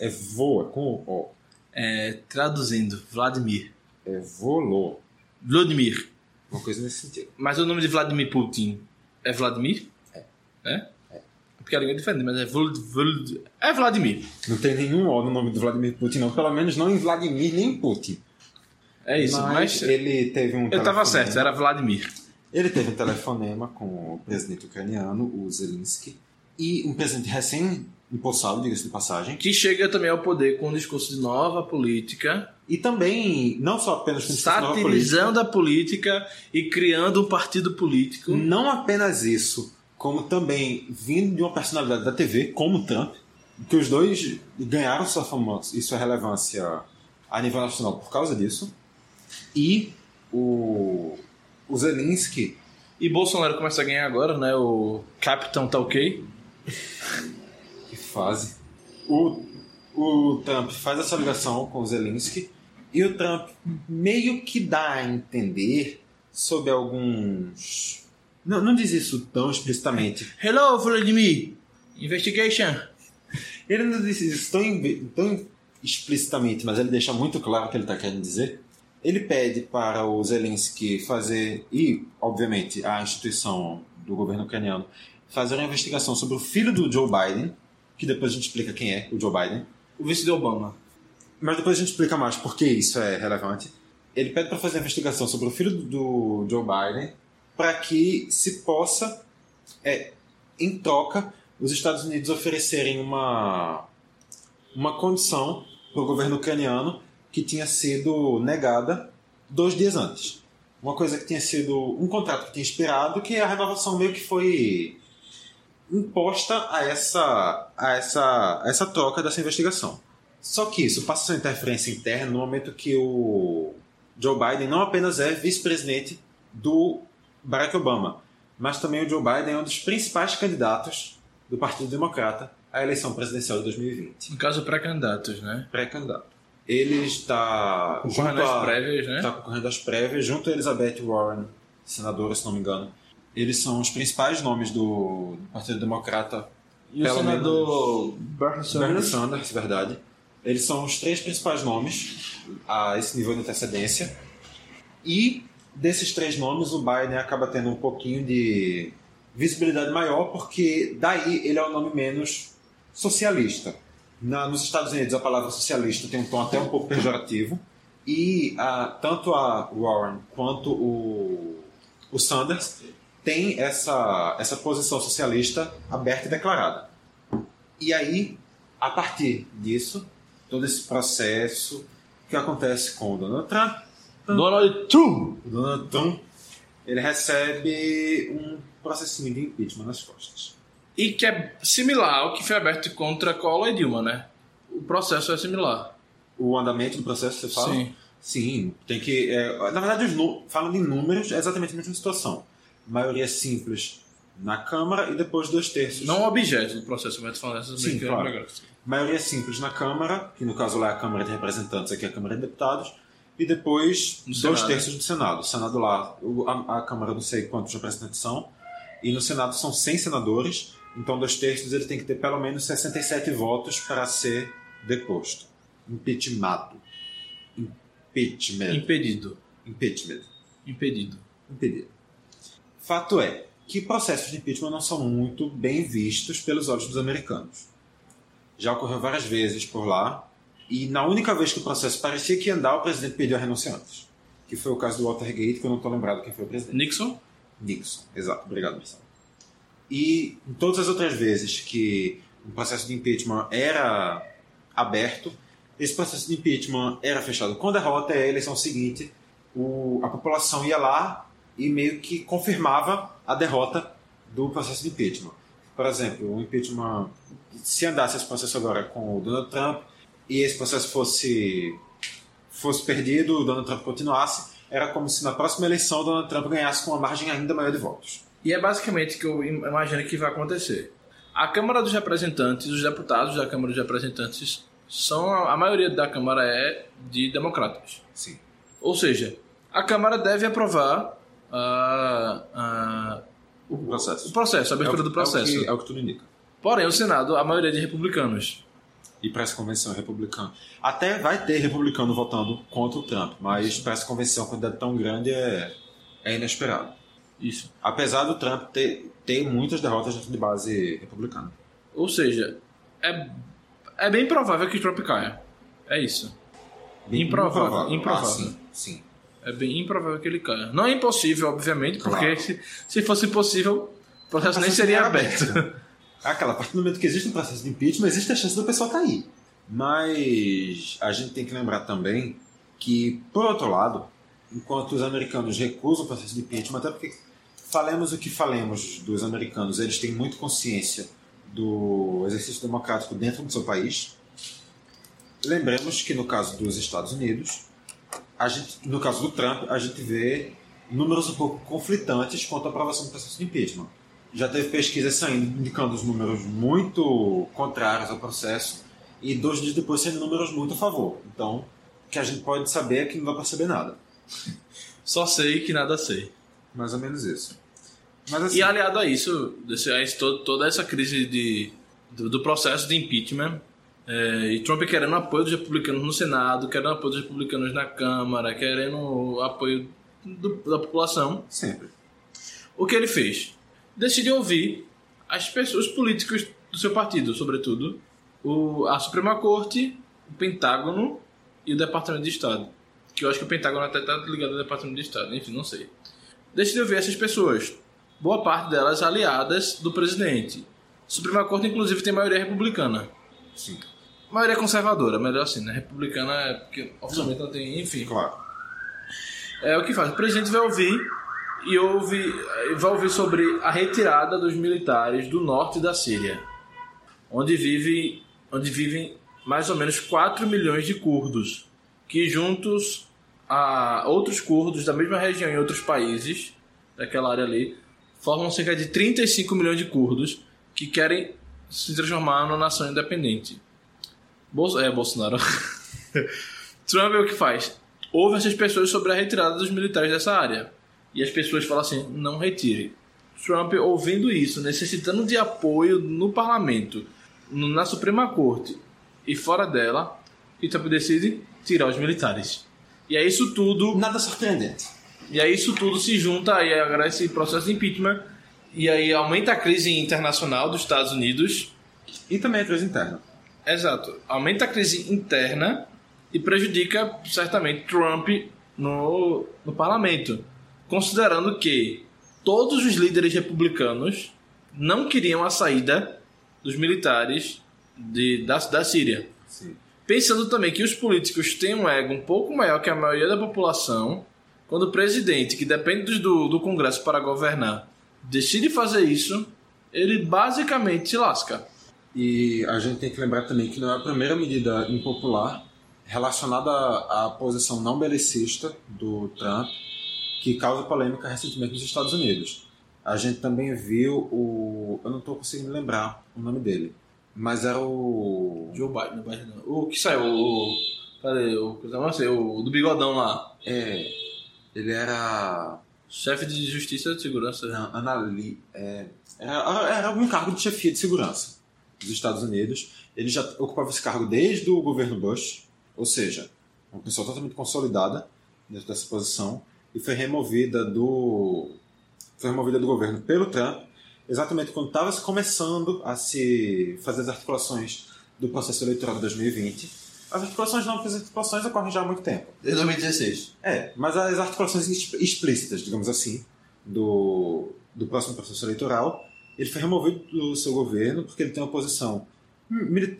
É voa com o. É, traduzindo, Vladimir. É volô. Vladimir. Uma coisa nesse sentido. Mas o nome de Vladimir Putin é Vladimir? É. É? Porque a língua é diferente, mas é Vld, Vld, É Vladimir. Não tem nenhum O no nome do Vladimir Putin, não. Pelo menos não em Vladimir nem em Putin. É isso, mas, ele teve um. eu tava certo, era Vladimir. Ele teve um telefonema com o presidente ucraniano, o Zelensky, e um presidente recém-impulsado, diga-se de passagem. Que chega também ao poder com um discurso de nova política, E também, não só apenas com nova satirizando a política e criando um partido político. Não apenas isso, como também vindo de uma personalidade da TV, como Trump, que os dois ganharam sua fama e sua relevância a nível nacional por causa disso. E o, o Zelensky, E Bolsonaro começa a ganhar agora, né? O Capitão tá ok. que fase, o, o Trump faz essa ligação com o Zelensky e o Trump meio que dá a entender sobre alguns. Não, não diz isso tão explicitamente, Hello, Vladimir! Investigation! Ele não disse isso tão, tão explicitamente, mas ele deixa muito claro o que ele está querendo dizer. Ele pede para o Zelensky fazer, e obviamente a instituição do governo ucraniano, fazer uma investigação sobre o filho do Joe Biden, que depois a gente explica quem é o Joe Biden, O vice de Obama. mas depois a gente explica mais por que isso é relevante. Ele pede para fazer uma investigação sobre o filho do, Joe Biden, para que se possa, é, em troca, os Estados Unidos oferecerem uma, uma condição para o governo ucraniano que tinha sido negada dois dias antes. uma coisa que tinha sido um contrato que tinha esperado, que a renovação meio que foi imposta a essa, a essa, a essa troca dessa investigação. Só que isso passa a ser interferência interna no momento que o Joe Biden não apenas é vice-presidente do Barack Obama, mas também o Joe Biden é um dos principais candidatos do Partido Democrata à eleição presidencial de 2020. No caso, pré-candidatos, né? Pré-candidato. Ele está Concorrendo junto às a- prévias, né? está concorrendo às prévias, junto a Elizabeth Warren, senadora, se não me engano. Eles são os principais nomes do do Partido Democrata. E o senador Bernie Bernie Sanders. Sanders, verdade. Eles são os três principais nomes a esse nível de antecedência. E desses três nomes, o Biden acaba tendo um pouquinho de visibilidade maior, porque daí ele é o nome menos socialista. Na, nos Estados Unidos, a palavra socialista tem um tom até um pouco pejorativo. E a, tanto a Warren quanto o, o Sanders têm essa, essa posição socialista aberta e declarada. E aí, a partir disso, todo esse processo que acontece com o Donald Trump, Donald Trump. Donald Trump, ele recebe um processinho de impeachment nas costas. E que é similar ao que foi aberto contra Collor e Dilma, né? O processo é similar. O andamento do processo, você fala? Sim. Sim, tem que. é, na verdade, os falando em números, é exatamente a mesma situação. Maioria simples na Câmara e depois dois terços. Não objeto do processo, mas falando essas Sim, claro. agora. Maioria simples na Câmara, que no caso lá é a Câmara de Representantes, aqui é a Câmara de Deputados, e depois No dois Senado. terços do Senado. O Senado lá, a, a Câmara não sei quantos representantes são, e no Senado são 100 senadores, então dois terços ele tem que ter pelo menos 67 votos para ser deposto. Impeachmentado. Impeachment. Impedido. Impeachment. Impedido. Impedido. Fato é que processos de impeachment não são muito bem vistos pelos olhos dos americanos. Já ocorreu várias vezes por lá, e na única vez que o processo parecia que ia andar, o presidente pediu a renúncia antes. Que foi o caso do Watergate, que eu não estou lembrado quem foi o presidente. Nixon? Nixon, exato. Obrigado, Marcelo. E todas as outras vezes que o processo de impeachment era aberto, esse processo de impeachment era fechado com derrota e a eleição seguinte, o- a população ia lá e meio que confirmava a derrota do processo de impeachment. Por exemplo, o impeachment, se andasse esse processo agora com o Donald Trump e esse processo fosse fosse perdido, o Donald Trump continuasse, era como se na próxima eleição o Donald Trump ganhasse com uma margem ainda maior de votos. E é basicamente o que eu im- imagino que vai acontecer. A Câmara dos Representantes, os deputados da Câmara dos Representantes, são a, maioria da Câmara é de democratas. Sim. Ou seja, a Câmara deve aprovar a- o, O processo. o processo, a abertura É o- do processo. É o, que, é o que tudo indica. Porém, o Senado, a maioria é de republicanos. E para essa convenção é republicano. Até vai ter republicano votando contra o Trump, mas para essa convenção, a quantidade tão grande é, é inesperado. Isso. Apesar do Trump ter, ter muitas derrotas dentro de base republicana. Ou seja, é, é bem provável que Trump caia. É isso. Improvável, improvável. Ah, sim, sim. É bem improvável que ele caia. Não é impossível, obviamente, porque Claro. se, se fosse impossível, o processo nem seria era aberto. Aquela, a partir do momento que existe um processo de impeachment, existe a chance do pessoal cair. Mas a gente tem que lembrar também que, por outro lado, enquanto os americanos recusam o processo de impeachment, até porque falemos o que falemos dos americanos, eles têm muito consciência do exercício democrático dentro do seu país. Lembremos que no caso dos Estados Unidos, a gente, no caso do Trump, a gente vê números um pouco conflitantes quanto à aprovação do processo de impeachment. Já teve pesquisas saindo indicando os números muito contrários ao processo e dois dias depois saindo números muito a favor. Então, o que a gente pode saber é que não dá para saber nada. Só sei que nada sei. Mais ou menos isso. Assim, E aliado a isso, toda essa crise de, do, do processo de impeachment, é, e Trump querendo apoio dos republicanos no Senado, querendo apoio dos republicanos na Câmara, querendo apoio do- da população, sempre. o que ele fez? Decidiu ouvir as pessoas, os políticos do seu partido, sobretudo, o, a Suprema Corte, o Pentágono e o Departamento de Estado. Que eu acho que o Pentágono até está ligado ao Departamento de Estado, enfim, não sei. Decidiu ouvir essas pessoas, boa parte delas aliadas do presidente. A Suprema Corte, inclusive, tem maioria republicana. Sim, Maioria conservadora, melhor assim, né? Republicana é porque oficialmente não tem, enfim. claro. É o que faz. O presidente vai ouvir e ouve, vai ouvir sobre a retirada dos militares do norte da Síria, onde, vive, onde vivem mais ou menos 4 milhões de curdos, que juntos a outros curdos da mesma região em outros países, daquela área ali, formam cerca de 35 milhões de curdos que querem se transformar numa nação independente. Bolso, é, Bolsonaro. Trump é o que faz? Ouve essas pessoas sobre a retirada dos militares dessa área. E as pessoas falam assim: não retire. Trump, ouvindo isso, necessitando de apoio no parlamento, na Suprema Corte e fora dela, e Trump decide tirar os militares. E é isso tudo. Nada surpreendente. E aí isso tudo se junta aí agora esse processo de impeachment e aí aumenta a crise internacional dos Estados Unidos. E também a crise interna. Exato. Aumenta a crise interna e prejudica certamente Trump no, no parlamento. Considerando que todos os líderes republicanos não queriam a saída dos militares de, da, da Síria. Sim. Pensando também que os políticos têm um ego um pouco maior que a maioria da população, quando o presidente, que depende do, do Congresso para governar, decide fazer isso, ele basicamente se lasca. E a gente tem que lembrar também que não é a primeira medida impopular relacionada à, à posição não belicista do Trump que causa polêmica recentemente nos Estados Unidos. A gente também viu o. Eu não estou conseguindo lembrar o nome dele. Mas era o. Joe Biden, não, Biden não. O que saiu? O. Cadê? O, não sei, o do bigodão lá. É. Ele era. Chefe de Justiça de Segurança. Não, Anali. É, era, era algum cargo de chefia de segurança dos Estados Unidos. Ele já ocupava esse cargo desde o governo Bush, ou seja, uma pessoa totalmente consolidada dentro dessa posição e foi removida do foi removida do governo pelo Trump exatamente quando estava começando a se fazer as articulações do processo eleitoral de 2020. As articulações não, porque as articulações ocorrem já há muito tempo. Desde 2016. É, mas as articulações explícitas, digamos assim, do, do próximo processo eleitoral, ele foi removido do seu governo porque ele tem uma posição.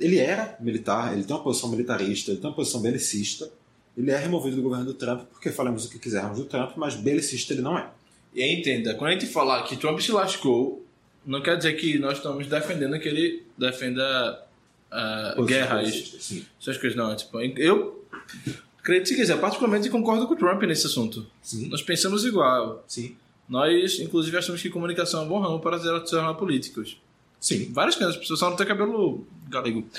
Ele era militar, ele tem uma posição militarista, ele tem uma posição belicista. Ele é removido do governo do Trump porque falamos o que quisermos do Trump, mas belicista ele não é. E aí, entenda, quando a gente falar que Trump se lascou, não quer dizer que nós estamos defendendo que ele defenda uh, guerras, Sim. essas coisas. Não, tipo, eu acredito quiser, particularmente concordo com o Trump nesse assunto. Sim. Nós pensamos igual. Sim. Nós, inclusive, achamos que comunicação é um bom ramo para se tornar políticos. Sim. Várias coisas, as pessoas só não têm cabelo galego.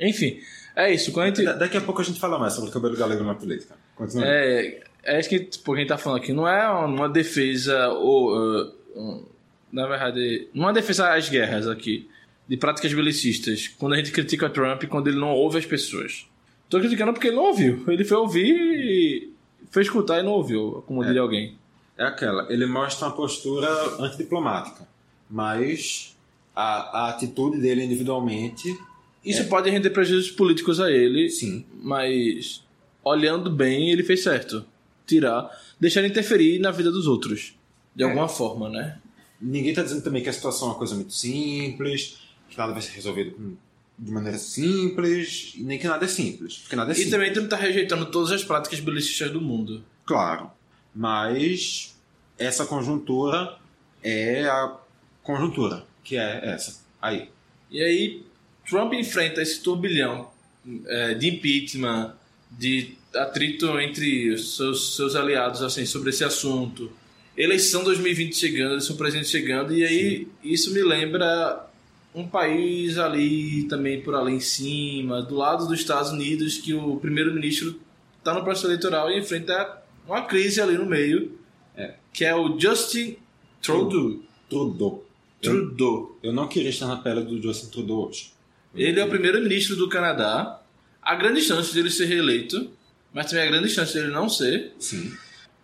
Enfim, é isso. Quando a gente... Da- Daqui a pouco a gente fala mais sobre cabelo galego na política. Continua. É, é isso que tipo, gente tá falando aqui. Não é uma defesa ou. uh, um, na verdade, não é uma defesa às guerras aqui. De práticas belicistas. Quando a gente critica Trump quando ele não ouve as pessoas. Tô criticando porque ele não ouviu. Ele foi ouvir e foi escutar e não ouviu, como diria alguém. É aquela, ele mostra uma postura antidiplomática, mas a, a atitude dele individualmente, Isso pode render prejuízos políticos a ele, sim. mas olhando bem, ele fez certo. Tirar, deixar ele interferir na vida dos outros. De alguma forma, né? Ninguém está dizendo também que a situação é uma coisa muito simples, que nada vai ser resolvido com- de maneira simples, nem que nada é simples. Porque nada é E simples. também Trump tá rejeitando todas as práticas belicistas do mundo. Claro. Mas essa conjuntura é a conjuntura, que é essa. Aí. E aí, Trump enfrenta esse turbilhão é, de impeachment, de atrito entre os seus, seus aliados assim, sobre esse assunto. Eleição 2020 chegando, eleição presidente chegando, e aí isso me lembra um país ali também por ali em cima, do lado dos Estados Unidos, que o primeiro-ministro está no processo eleitoral e enfrenta uma crise ali no meio, É. que é o Justin Trudeau. Trudeau. Eu, Trudeau. eu não queria estar na pele do Justin Trudeau hoje. Ele é o primeiro-ministro do Canadá. Há grande chance dele ser reeleito, mas também há grande chance dele não ser. Sim.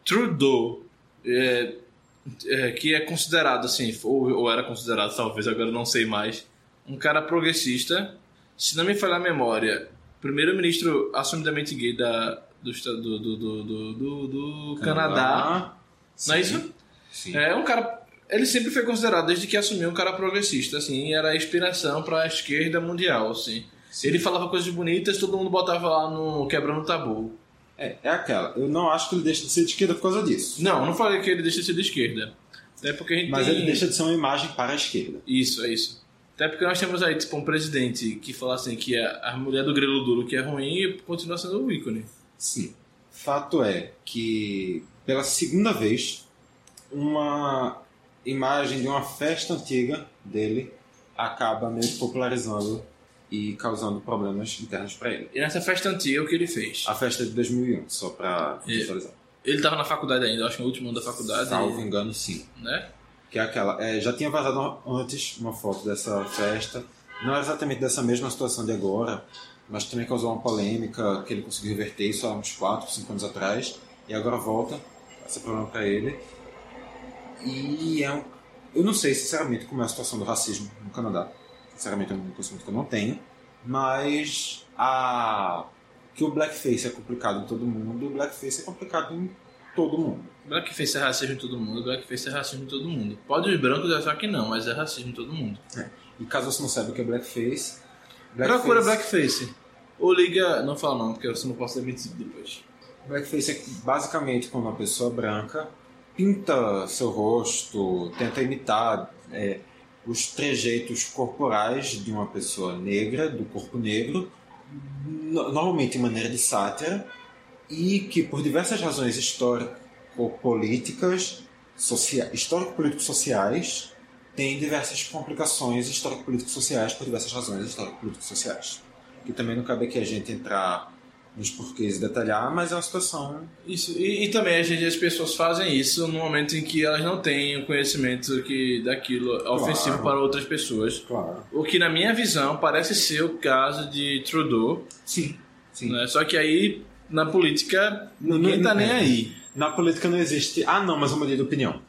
Trudeau, é, é, que é considerado assim, ou, ou era considerado, talvez agora não sei mais, um cara progressista. Se não me falhar a memória, primeiro-ministro assumidamente gay da, do, do, do, do, do, do Canadá. Não é isso? Sim. É um cara. Ele sempre foi considerado, desde que assumiu, um cara progressista, assim, era a inspiração para a esquerda mundial, assim. Sim. Ele falava coisas bonitas, todo mundo botava lá no Quebrando o Tabu. É, é aquela. Eu não acho que ele deixa de ser de esquerda por causa disso. Não, não falei que ele deixa de ser de esquerda. Até porque a gente Mas tem... ele deixa de ser uma imagem para a esquerda. Isso, é isso. Até porque nós temos aí, tipo, um presidente que fala assim que a, a mulher do grelo duro que é ruim e continua sendo o ícone. Sim. Fato é que, pela segunda vez, uma imagem de uma festa antiga dele acaba meio popularizando e causando problemas internos para ele. E nessa festa antiga, o que ele fez? A festa é de 2001, só para É. visualizar. Ele tava na faculdade ainda, acho que no último ano da faculdade. Salvo engano, sim. Né? Que é aquela. é, já tinha vazado antes uma foto dessa festa. Não é exatamente dessa mesma situação de agora, mas também causou uma polêmica que ele conseguiu reverter isso há uns 4, 5 anos atrás. E agora volta esse problema para ele. E é um. Eu não sei, sinceramente, como é a situação do racismo no Canadá. Sinceramente, é um conhecimento que eu não tenho. Mas a. Que o blackface é complicado em todo mundo, o blackface é complicado em todo mundo. Blackface é racismo em todo mundo, blackface é racismo em todo mundo. Pode os brancos achar que não, mas é racismo em todo mundo. E caso você não saiba o que é blackface, Procura blackface. Ou liga. Não fala não, porque você não posso demitir depois. Blackface é basicamente quando uma pessoa branca pinta seu rosto, tenta imitar é, os trejeitos corporais de uma pessoa negra, do corpo negro, no- normalmente em maneira de sátira, e que por diversas razões histórico-políticas, socia- histórico-político-sociais, tem diversas complicações histórico-político-sociais por diversas razões histórico-político-sociais. Que também não cabe aqui a gente entrar nos porquês detalhar, mas é uma situação. Isso. E, e também as pessoas fazem isso no momento em que elas não têm o conhecimento que daquilo é ofensivo para outras pessoas. Claro. O que, na minha visão, parece ser o caso de Trudeau. Sim. Sim. Né? Só que aí, na política, Não- ninguém não- tá nem é. aí. Na política não existe. Ah, não, mas eu mudei de opinião.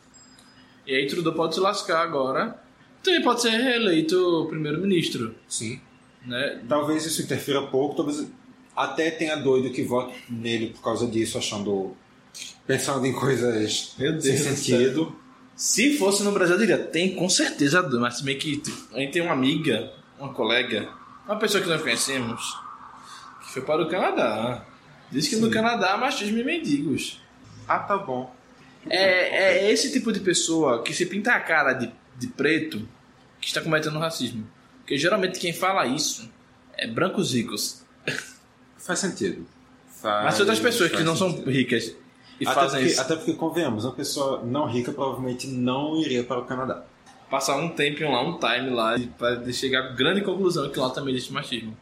E aí Trudeau pode se lascar agora. Também pode ser reeleito primeiro-ministro. Sim. Né? Talvez isso interfira pouco, talvez até tenha doido que vote nele por causa disso, achando. pensando em coisas Meu sem sentido. Se fosse no Brasil, eu diria, tem com certeza, mas meio que tipo, a gente tem uma amiga, uma colega, uma pessoa que nós conhecemos, que foi para o Canadá. Diz que no Sim. Canadá há machismo e mendigos. Ah, tá bom. É, é esse tipo de pessoa que se pinta a cara de, de preto que está cometendo racismo. Porque geralmente quem fala isso é brancos ricos. Faz sentido. Faz, Mas tem outras pessoas que não são sentido. ricas e até fazem porque, isso. Até porque, convenhamos, uma pessoa não rica provavelmente não iria para o Canadá. Passar um tempinho lá, um time lá, para chegar à grande conclusão que lá também existe machismo.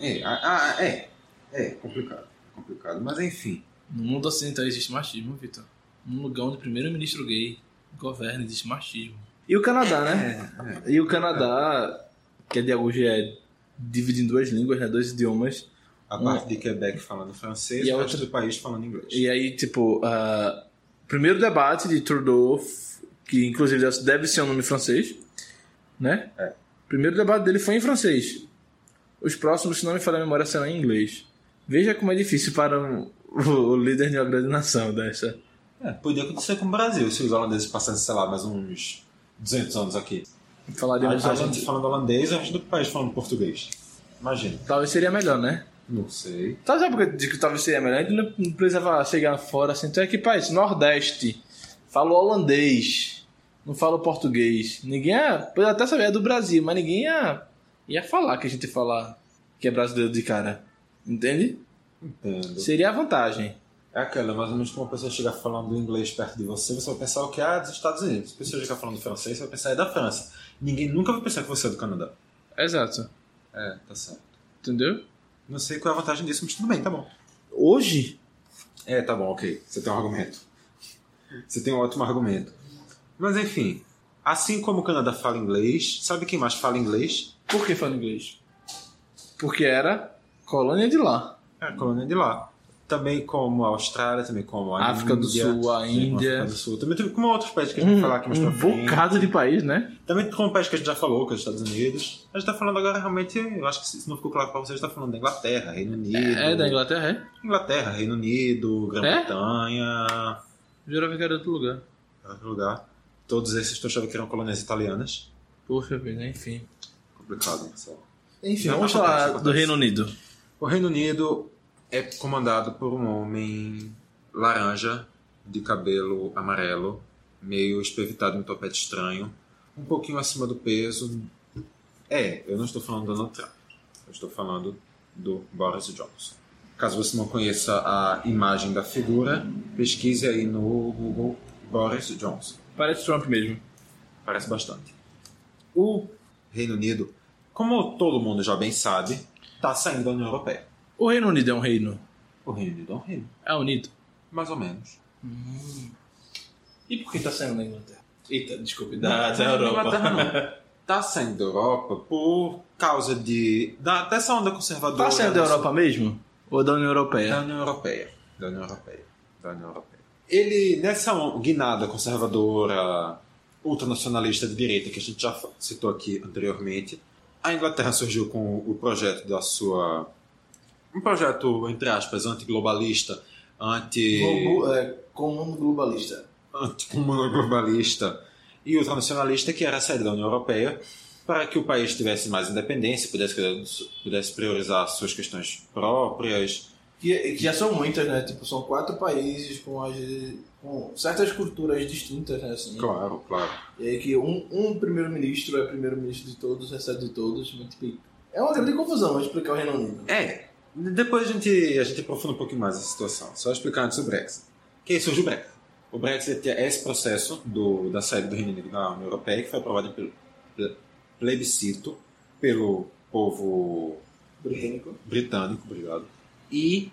É, ah, ah, é. É complicado. É complicado. Mas enfim. No mundo ocidental existe machismo, Vitor. Num lugar onde o primeiro-ministro gay governa, existe machismo. E o Canadá, né? E o Canadá, que é de hoje é dividido em duas línguas, né? Dois idiomas. A Hum. parte de Quebec falando francês E a outra- do país falando inglês. E aí, tipo, ah, primeiro debate de Trudeau, que inclusive deve ser um nome francês, né? É. Primeiro debate dele foi em francês. Os próximos, se não me falha a memória, serão em inglês. Veja como é difícil para um- o, líder de uma grande nação dessa. É, podia acontecer com o Brasil se os holandeses passassem, sei lá, mais uns 200 anos aqui. A, Falaríamos a holandês. gente falando holandês e o resto do país falando português. Imagina. Talvez seria melhor, né? Não sei. Sabe sabe por que eu digo que talvez seria melhor? A gente não precisava chegar fora assim. Então é que país? Nordeste. Fala holandês. Não fala português. Ninguém ia. Pode até saber, é do Brasil, mas ninguém ia, ia falar que a gente fala que é brasileiro de cara. Entende? Entendo. Seria a vantagem. É aquela, mais ou menos como uma pessoa chegar falando inglês perto de você, você vai pensar o que é dos Estados Unidos. Se a pessoa chegar falando francês, você vai pensar é da França. Ninguém nunca vai pensar que você é do Canadá. Exato. É, tá certo. Entendeu? Não sei qual é a vantagem disso, mas tudo bem, tá bom. Hoje, É, tá bom, ok. Você tem um argumento. Você tem um ótimo argumento. Mas enfim, assim como o Canadá fala inglês, sabe quem mais fala inglês? por que fala inglês? Porque era colônia de lá. É colônia de lá. Também como a Austrália, também como a África do Índia, Sul, a Índia. África do Sul. Também como outros países que a gente vai falar aqui mais um pra frente. bocado de país, né? Também como países que a gente já falou, que é os Estados Unidos. A gente tá falando agora realmente, eu acho que se não ficou claro pra vocês, a gente tá falando da Inglaterra, Reino Unido. É da Inglaterra, é? Inglaterra, Reino Unido, É? Grã-Bretanha, Jurava que era outro lugar. outro lugar. Todos esses tu achava que eram colônias italianas. Poxa vida, enfim. Complicado, pessoal. Enfim, Não, vamos falar do Reino Unido. O Reino Unido é comandado por um homem laranja, de cabelo amarelo, meio espevitado em um topete estranho, um pouquinho acima do peso. É, eu não estou falando do Donald Trump. Eu estou falando do Boris Johnson. Caso você não conheça a imagem da figura, pesquise aí no Google Boris Johnson. Parece Trump mesmo. Parece bastante. O Reino Unido, como todo mundo já bem sabe, está saindo da União Europeia. O Reino Unido é um reino. O Reino Unido é um reino, É unido. mais ou menos. E por que tá saindo da Inglaterra? Eita, desculpe, da, da Europa. Inglaterra não. Tá saindo da Europa por causa de da, dessa onda conservadora. Tá saindo da Europa mesmo? Ou da União Da Europeia? União Europeia. Da União Europeia. Da União Europeia. Ele, nessa guinada conservadora, ultranacionalista de direita que a gente já citou aqui anteriormente, a Inglaterra surgiu com o projeto da sua. Um projeto, entre aspas, antiglobalista, anti. Globo, é, comum globalista. anticomuna globalista e ultranacionalista, que era a saída da União Europeia, para que o país tivesse mais independência, pudesse, pudesse priorizar suas questões próprias. Que, que já são muitas, né? Tipo, são quatro países com, as, com certas culturas distintas, né? Assim. Claro, claro. E aí que um, um primeiro-ministro é primeiro-ministro de todos, recebe de todos. mas, tipo, é uma grande confusão explicar o Reino Unido. É, depois a gente, a gente aprofunda um pouquinho mais essa situação. Só explicar antes o Brexit. Que surge o Brexit. O Brexit é esse processo do, da saída do Reino Unido da União Europeia, que foi aprovado pelo ple- plebiscito pelo povo Britânico. britânico, obrigado. E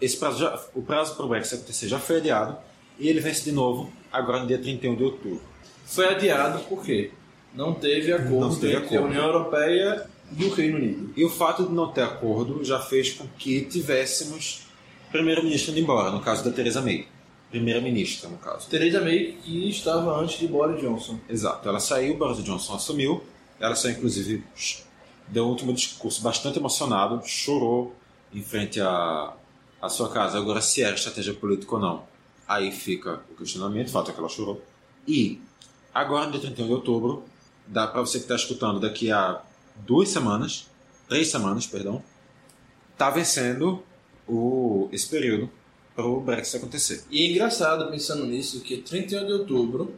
esse prazo já, o prazo para o Brexit acontecer já foi adiado e ele vence de novo agora no dia 31 de outubro. Foi adiado por quê? Não teve acordo Não teve entre a. União Europeia e o Reino Unido. E o fato de não ter acordo já fez com que tivéssemos primeiro-ministro indo embora, no caso da Theresa May. Primeira-ministra, no caso. Theresa May, que estava antes de Boris Johnson. Exato. Ela saiu, Boris Johnson assumiu. Ela saiu, inclusive, deu um último discurso bastante emocionado, chorou em frente à, à sua casa. Agora, se era estratégia política ou não, aí fica o questionamento. O fato é que ela chorou. E agora, no dia 31 de outubro, dá para você que está escutando daqui a duas semanas, três semanas, perdão, tá vencendo o, esse período para o Brexit acontecer. E é engraçado pensando nisso que 31 de outubro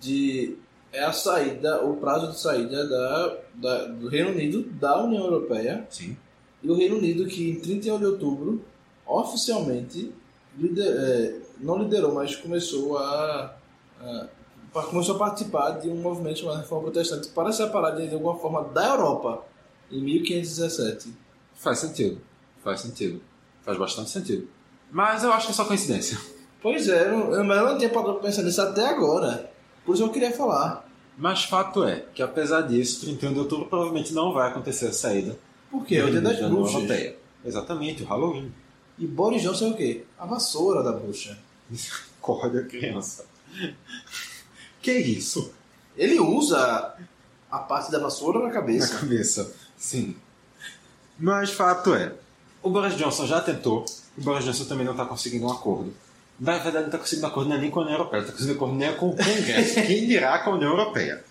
de, é a saída, o prazo de saída da, da- do Reino Unido da União Europeia. Sim. E o Reino Unido que em 31 de outubro oficialmente lider- é, não liderou, mas começou a, a- começou a participar de um movimento chamado Reforma Protestante para separar de alguma forma da Europa em 1517. Faz sentido. Faz sentido. Faz bastante sentido. Mas eu acho que é só coincidência. Pois é, eu, eu- não tinha parado pra pensar nisso até agora. Por isso eu queria falar. Mas fato é que, apesar disso, 31 de outubro provavelmente não vai acontecer a saída Por quê? É o dia das bruxas. Europeia. Exatamente, o Halloween. E Boris Johnson é o quê? A vassoura da bruxa. Corda criança. Que isso? Ele usa a parte da vassoura na Na cabeça. cabeça. Sim. Mas fato é, o Boris Johnson já tentou, o Boris Johnson também não está conseguindo um acordo. Na verdade, não está conseguindo um acordo nem com a União Europeia, está conseguindo um acordo nem com o Congresso. Quem dirá com a União Europeia?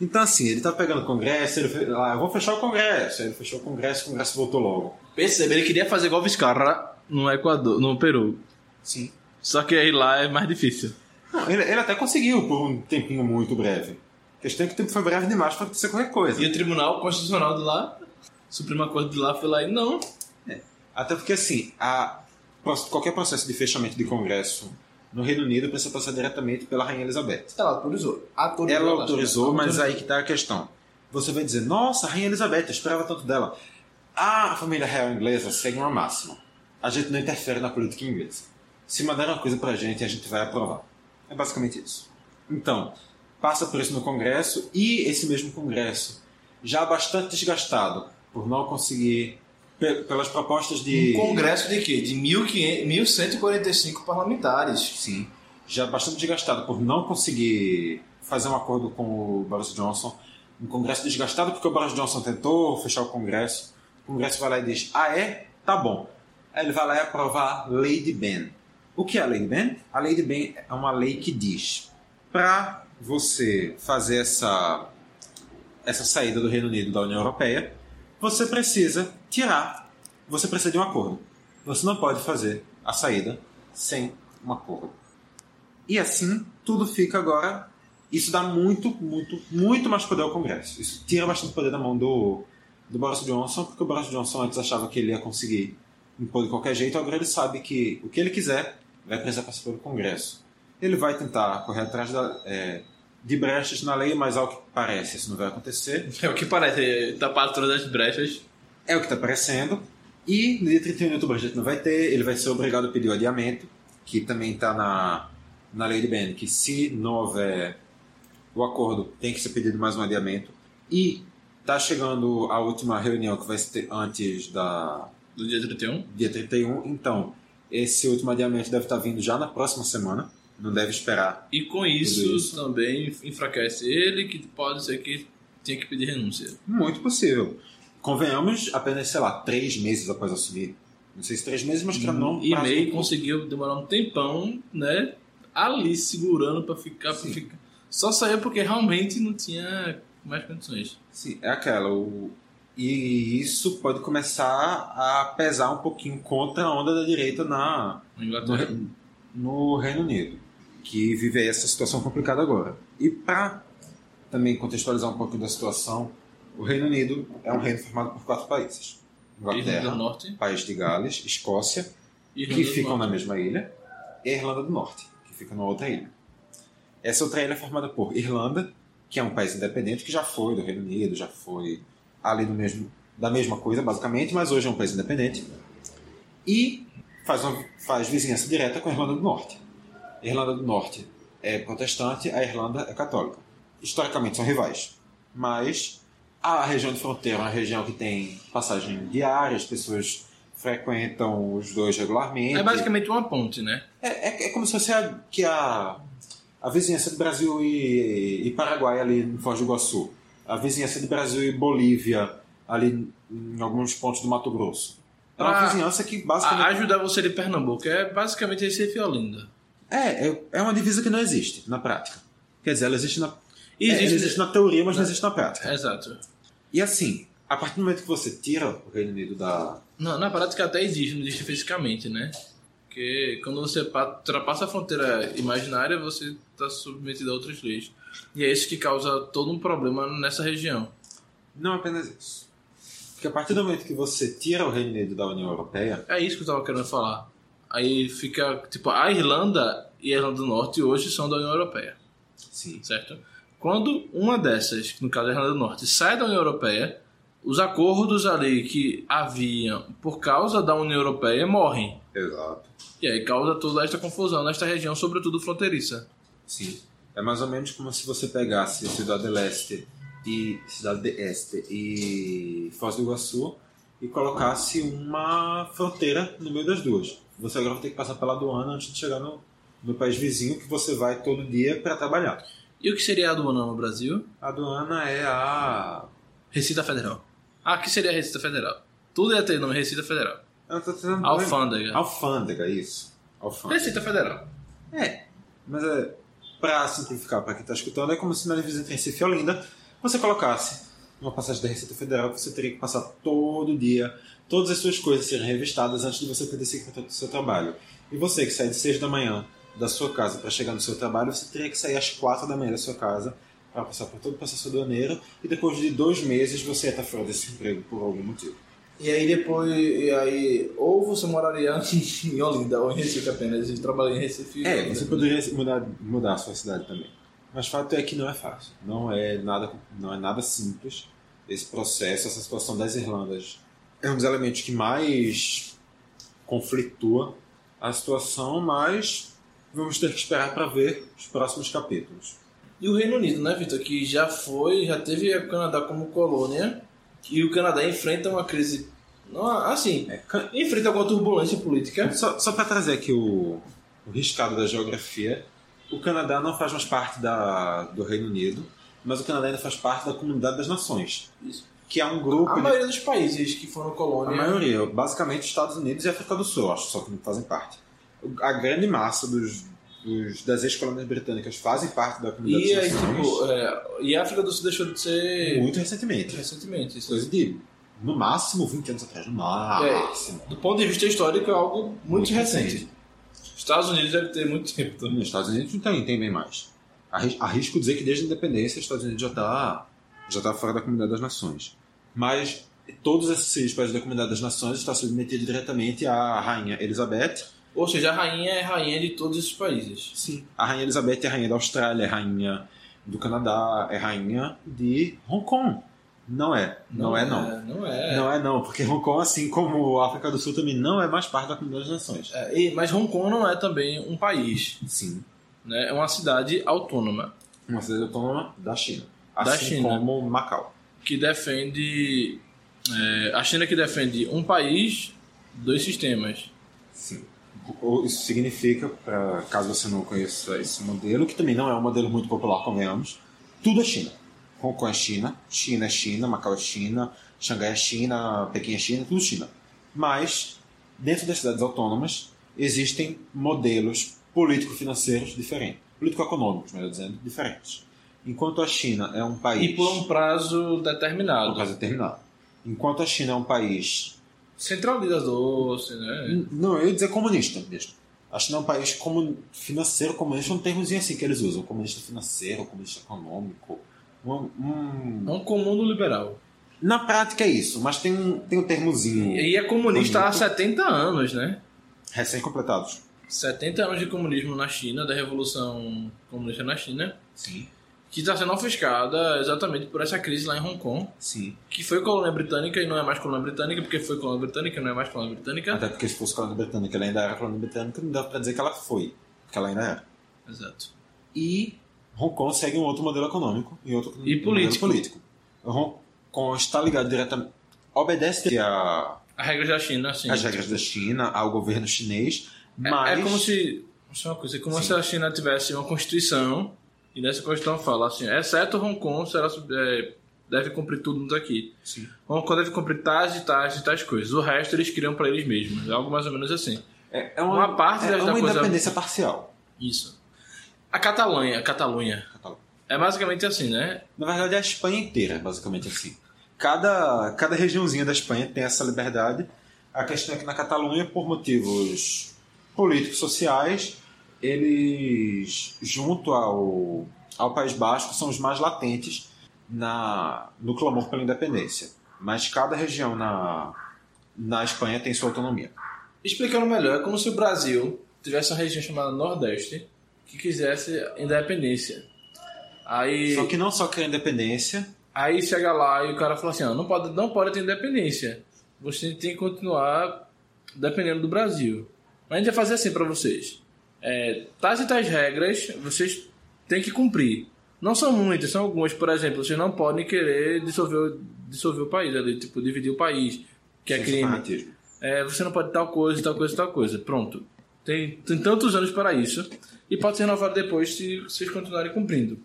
Então, assim, ele está pegando o Congresso, ele fez, ah, eu vou fechar o Congresso. Aí ele fechou o Congresso, o Congresso voltou logo. Percebe, ele queria fazer igual Vizcarra no Equador, no Peru. Sim. Só que aí lá é mais difícil. Não, ele, ele até conseguiu por um tempinho muito breve. A questão é que o tempo foi breve demais para acontecer qualquer coisa. E o Tribunal Constitucional de lá, Suprema Corte de lá, foi lá e não. Até porque, assim, a, qualquer processo de fechamento de Congresso no Reino Unido precisa passar diretamente pela Rainha Elizabeth. Ela autorizou. autorizou Ela autorizou, mas Autorizou. aí que tá a questão. Você vai dizer, nossa, a Rainha Elizabeth, eu esperava tanto dela. A família real inglesa segue uma máxima. A gente não interfere na política inglesa. Se mandar uma coisa pra gente, a gente vai aprovar. É basicamente isso. Então, passa por isso no Congresso e esse mesmo Congresso, já bastante desgastado por não conseguir, pe- pelas propostas de. Um congresso de quê? De 1500 1145 parlamentares. Sim. Já bastante desgastado por não conseguir fazer um acordo com o Boris Johnson. Um Congresso desgastado porque o Boris Johnson tentou fechar o Congresso. O Congresso vai lá e diz: Ah, é? Tá bom. Aí ele vai lá e aprova a Lei de Ben. O que é a Lei de Ben? A Lei de Ben é uma lei que diz: para você fazer essa, essa saída do Reino Unido da União Europeia, você precisa tirar, você precisa de um acordo. você não pode fazer a saída sem um acordo. E assim, tudo fica agora. Isso dá muito, muito, muito mais poder ao Congresso. Isso tira bastante poder da mão do, do Boris Johnson, porque o Boris Johnson antes achava que ele ia conseguir impor de qualquer jeito, agora ele sabe que o que ele quiser vai precisar passar pelo Congresso. Ele vai tentar correr atrás da, é, de brechas na lei, mas ao que parece isso não vai acontecer. É o que parece, tapar todas as brechas. É o que está parecendo. E no dia 31 de outubro a gente não vai ter, ele vai ser obrigado a pedir o adiamento, que também está na, na lei de Ben, que se não houver o acordo, tem que ser pedido mais um adiamento. E está chegando a última reunião que vai ser antes da, Do dia 31. dia 31, então esse último adiamento deve estar vindo já na próxima semana, não deve esperar. E com isso, isso. também enfraquece ele, que pode ser que tenha que pedir renúncia. Muito possível. Convenhamos, apenas, sei lá, três meses após assumir. Não sei se três meses, mas para não. e meio conseguiu demorar um tempão, né? Ali segurando pra ficar, pra ficar. Só saiu porque realmente não tinha mais condições. Sim, é aquela. O... E isso pode começar a pesar um pouquinho contra a onda da direita na, no, no Reino Unido, que vive essa situação complicada agora. E para também contextualizar um pouco da situação, o Reino Unido é um reino formado por quatro países: Inglaterra, do Norte, País de Gales, Escócia, Irlanda que ficam na mesma ilha, e a Irlanda do Norte, que fica na outra ilha. Essa outra ilha é formada por Irlanda, que é um país independente que já foi do Reino Unido, já foi ali do mesmo, da mesma coisa, basicamente, mas hoje é um país independente. E faz, uma, faz vizinhança direta com a Irlanda do Norte. A Irlanda do Norte é protestante, a Irlanda é católica. Historicamente são rivais, mas a região de fronteira é uma região que tem passagem diária, as pessoas frequentam os dois regularmente. É basicamente uma ponte, né? É, é, é como se fosse a, que a, a vizinhança de Brasil e, e Paraguai ali em Foz do Iguaçu. A vizinhança de Brasil e Bolívia ali em alguns pontos do Mato Grosso. É uma Pra- vizinhança que A, basicamente... ajudar você de Pernambuco é basicamente Recife e Olinda. É, é, é uma divisa que não existe na prática. Quer dizer, ela existe na, é, Existe, existe na teoria, mas não existe na prática. Exato. E assim, a partir do momento que você tira o Reino Unido da... Na, na prática até existe, não existe fisicamente, né? Porque quando você pa- ultrapassa a fronteira imaginária, você está submetido a outras leis. E é isso que causa todo um problema nessa região. Não apenas isso. Porque a partir do momento que você tira o Reino Unido da União Europeia, É isso que eu tava querendo falar. Aí fica, tipo, a Irlanda e a Irlanda do Norte hoje são da União Europeia, sim, certo? Quando uma dessas, no caso a Irlanda do Norte, sai da União Europeia, os acordos ali que haviam por causa da União Europeia morrem. exato. E aí causa toda esta confusão nesta região, sobretudo fronteiriça. Sim. É mais ou menos como se você pegasse Cidade de Leste e Cidade de Este e Foz do Iguaçu e colocasse uma fronteira no meio das duas. Você agora vai ter que passar pela aduana antes de chegar no, no país vizinho que você vai todo dia para trabalhar. E o que seria a aduana no Brasil? A aduana é a. Receita Federal. Ah, o que seria a Receita Federal? Tudo ia ter nome Receita Federal. Eu tô tentando- Alfândega. Alfândega, isso. Alfândega. Receita Federal. É, mas é, para simplificar para quem está escutando, é como se na divisa entre Recife e Olinda você colocasse uma passagem da Receita Federal que você teria que passar todo dia, todas as suas coisas serem revistadas antes de você poder seguir para o seu trabalho. E você que sai de 6 da manhã da sua casa para chegar no seu trabalho, você teria que sair às 4 da manhã da sua casa para passar por todo o processo aduaneiro e depois de dois meses você estar fora desse emprego por algum motivo. E aí depois, e aí, ou você moraria em Olinda ou em Recife apenas, e trabalharia em Recife. É, você poderia mudar, mudar a sua cidade também. Mas o fato é que não é fácil. Não é nada, não é nada simples esse processo, essa situação das Irlandas. É um dos elementos que mais conflitua a situação, mas vamos ter que esperar para ver os próximos capítulos. E o Reino Unido, né, Vitor? Que já foi, já teve o Canadá como colônia, e o Canadá enfrenta uma crise. Não, assim, É, enfrenta alguma turbulência política. Só, só para trazer aqui o, o riscado da geografia, o Canadá não faz mais parte da, do Reino Unido, mas o Canadá ainda faz parte da Comunidade das Nações, Isso. que é um grupo A de maioria dos países que foram A colônia. maioria, basicamente Estados Unidos e África do Sul, acho só que não fazem parte. A grande massa dos, dos das ex-colônias britânicas fazem parte da comunidade E das aí, nações tipo, é, e a África do Sul deixou de ser muito recentemente. recentemente. Isso. Coisa de no máximo 20 anos atrás, no máximo. Do ponto de vista histórico, é algo muito, Muito recente. recente. Estados Unidos deve ter muito tempo também. Nos Estados Unidos não tem, tem bem mais. Arris- Arrisco dizer que desde a independência os Estados Unidos já está já tá fora da comunidade das nações. Mas todos esses países da comunidade das nações estão submetidos diretamente à rainha Elizabeth. Ou seja, a rainha é rainha de todos esses países. Sim. A rainha Elizabeth é rainha da Austrália, é rainha do Canadá, é rainha de Hong Kong. Não é. Não, é, não. Não é. Não é não, porque Hong Kong, assim como a África do Sul, também não é mais parte da comunidade das nações. É, e- mas Hong Kong não é também um país. Sim. Né? É uma cidade autônoma Uma cidade autônoma da China. Da Assim China. como Macau. que defende. é, a China que defende um país, dois sistemas. Sim. Isso significa, pra, caso você não conheça esse modelo, que também não é um modelo muito popular, convenhamos, tudo é China. Hong Kong é China, China é China, Macau é China, Xangai é China, Pequim é China, tudo China. Mas, dentro das cidades autônomas, existem modelos político-financeiros diferentes. Político-econômicos, melhor dizendo, diferentes. Enquanto a China é um país... E por um prazo determinado. causa determinado. Enquanto a China é um país Centralizador, né? Não, eu ia dizer comunista mesmo. A China é um país comun... financeiro comunista, um termozinho assim que eles usam. Comunista financeiro, comunista econômico. Um- um- É um comum do liberal. Na prática é isso, mas tem um, tem um termozinho E é comunista há Bonito. 70 anos, né? recém-completados. 70 anos de comunismo na China, da Revolução Comunista na China, Sim. Que está sendo ofuscada exatamente por essa crise lá em Hong Kong, Sim. que foi colônia britânica e não é mais colônia britânica, porque foi colônia britânica e não é mais colônia britânica. Até porque se fosse colônia britânica, ela ainda era colônia britânica, não dá pra dizer que ela foi. Porque ela ainda era. Exato. E Hong Kong segue um outro modelo econômico e outro E político. político. Hong Kong está ligado diretamente. Obedece a, A regra da China, assim. as regras da China, ao governo chinês, É- mas É, como se. É uma coisa, é como Sim. se a China tivesse uma constituição e nessa constituição fala assim: exceto Hong Kong, será, é, deve cumprir tudo aqui. Sim. Hong Kong deve cumprir tais e tais e tais coisas. O resto eles criam para eles mesmos. É algo mais ou menos assim. é, é uma parte é da- da uma coisa- independência parcial. Isso. A Catalunha, a Catalunha. É basicamente assim, né? Na verdade, é a Espanha inteira, basicamente assim. Cada, cada regiãozinha da Espanha tem essa liberdade. A questão é que na Catalunha, por motivos políticos sociais, eles, junto ao, ao País Basco, são os mais latentes na, no clamor pela independência. Mas cada região na, na Espanha tem sua autonomia. Explicando melhor, é como se o Brasil tivesse uma região chamada Nordeste que quisesse independência. Aí, Só que não só quer independência, aí chega lá e o cara fala assim: ó, não, pode, não pode ter independência. Você tem que continuar dependendo do Brasil. Mas a gente vai fazer assim para vocês: é, tais e tais regras vocês têm que cumprir. Não são muitas, são algumas. Por exemplo, vocês não podem querer dissolver, o- dissolver o país, ali, tipo, dividir o país, que é crime. É, você não pode tal coisa, tal coisa, tal coisa. Pronto. Tem, tem tantos anos para isso. E pode ser renovado depois se vocês continuarem cumprindo.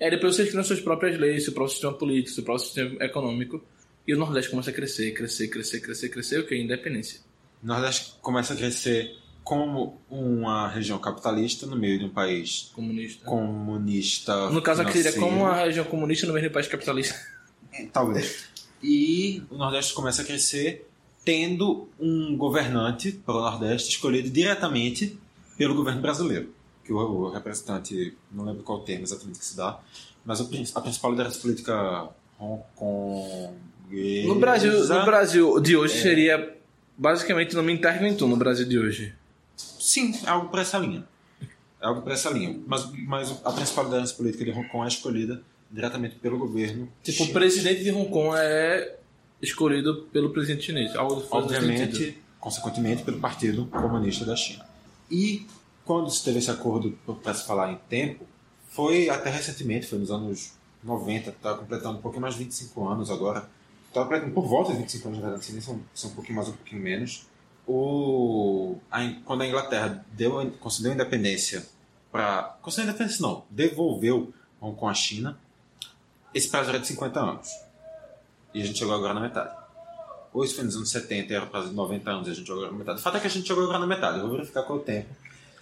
Aí depois vocês criam suas próprias leis, seu próprio sistema político, seu próprio sistema econômico. E o Nordeste começa a crescer, crescer, crescer, crescer, crescer. O que? Independência. O Nordeste começa a crescer como uma região capitalista no meio de um país Comunista. comunista. No caso aqui seria financeiro. como uma região comunista no meio do país capitalista. Talvez. E o Nordeste começa a crescer tendo um governante para o Nordeste escolhido diretamente pelo governo brasileiro. Que o, representante, não lembro qual termo exatamente que se dá, mas a principal liderança política Hong Kong. No Brasil, no Brasil de hoje seria basicamente o nome interventor no Brasil de hoje. Sim, é algo para essa linha. É algo para essa linha. Mas, mas a principal liderança política de Hong Kong é escolhida diretamente pelo governo. Tipo, o chinês. presidente de Hong Kong é escolhido pelo presidente chinês. Algo sentido. obviamente, consequentemente, pelo Partido Comunista da China. E quando se teve esse acordo para se falar em tempo, foi até recentemente, foi nos anos 90, está completando um pouquinho mais de 25 anos agora. Está completando por volta de 25 anos, na verdade, são, são um pouquinho mais, um pouquinho menos. O, a quando a Inglaterra deu, concedeu independência para. Concedeu independência, não, devolveu Hong Kong à China, esse prazo era de 50 anos. E a gente chegou agora na metade. Ou isso foi nos anos 70 era prazo de 90 anos e a gente jogou agora na metade. O fato é que a gente jogou agora na metade. Eu vou verificar qual é o tempo.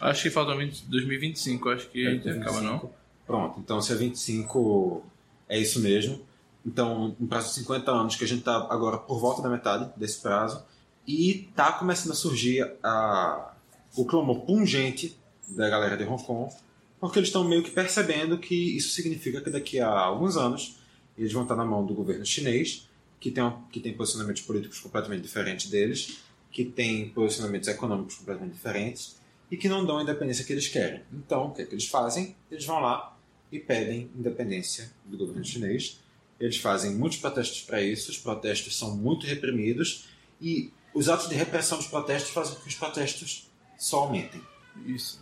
Acho que falta 20 2025, acho que gente acaba não. Pronto, então se é 25 é isso mesmo. Então, um prazo de 50 anos, que a gente está agora por volta da metade desse prazo, e está começando a surgir a, o clamor pungente da galera de Hong Kong, porque eles estão meio que percebendo que isso significa que daqui a alguns anos eles vão estar na mão do governo chinês, que tem, que tem posicionamentos políticos completamente diferentes deles, que tem posicionamentos econômicos completamente diferentes e que não dão a independência que eles querem. Então, o que, é que eles fazem? Eles vão lá e pedem independência do governo chinês. Eles fazem muitos protestos para isso, os protestos são muito reprimidos e os atos de repressão dos protestos fazem com que os protestos só aumentem. Isso.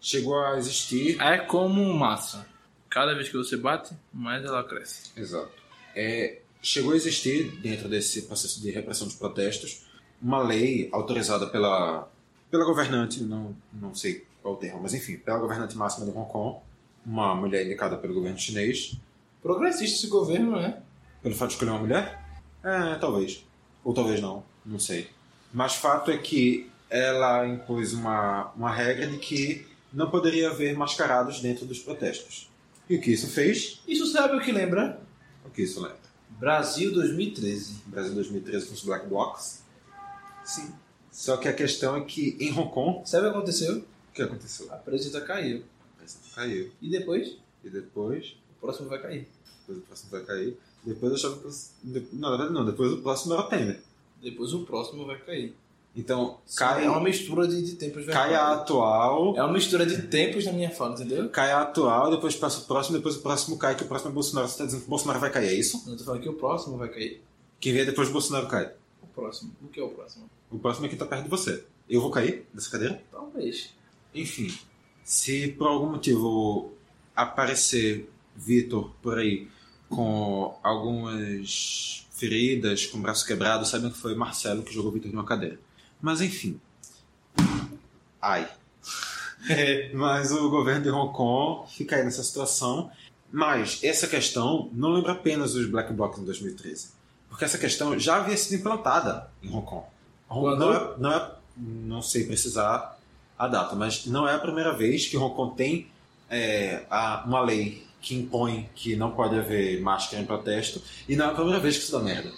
Chegou a existir. É como massa. Cada vez que você bate, mais ela cresce. Exato. É, chegou a existir, dentro desse processo de repressão dos protestos, uma lei autorizada pela, pela governante, não, não sei qual o termo, mas enfim, pela governante máxima de Hong Kong, uma mulher indicada pelo governo chinês. Progressista esse governo, né? Pelo fato de escolher uma mulher? É, talvez. Ou talvez não, não sei. Mas fato é que ela impôs uma, uma regra de que não poderia haver mascarados dentro dos protestos. E o que isso fez? Isso sabe o que lembra? O que isso lembra? Brasil 2013. Brasil 2013 com os Black Blocs? Sim. Só que a questão é que em Hong Kong, Sabe o que aconteceu? o que aconteceu? A presidenta caiu. Caiu. E depois, E depois, o próximo vai cair. depois o próximo vai cair. Depois eu achava que. Não, não, depois o próximo era o Temer. Depois o próximo vai cair. Então, cai, É uma mistura de, de tempos cai a atual, É uma mistura de tempos na minha fala, entendeu? cai a atual, depois passa o próximo, depois o próximo cai, que o próximo é Bolsonaro. Você tá dizendo que o Bolsonaro vai cair, é isso? Eu tô falando que o próximo vai cair. Quem vier depois do Bolsonaro cai. O próximo. O que é o próximo? O próximo é quem tá perto de você. Eu vou cair dessa cadeira? Talvez. Enfim, se por algum motivo aparecer Vitor por aí com algumas feridas, com o braço quebrado, saibam que foi Marcelo que jogou o Vitor numa cadeira. Mas enfim. Ai. Mas o governo de Hong Kong fica aí nessa situação. Mas essa questão não lembra apenas os Black Blocs em 2013. Porque essa questão já havia sido implantada em Hong Kong. Quando? Não, é, não, é, não sei precisar a data, mas não é a primeira vez que Hong Kong tem é, a- uma lei que impõe que não pode haver máscara em protesto e não é a primeira vez que isso dá merda.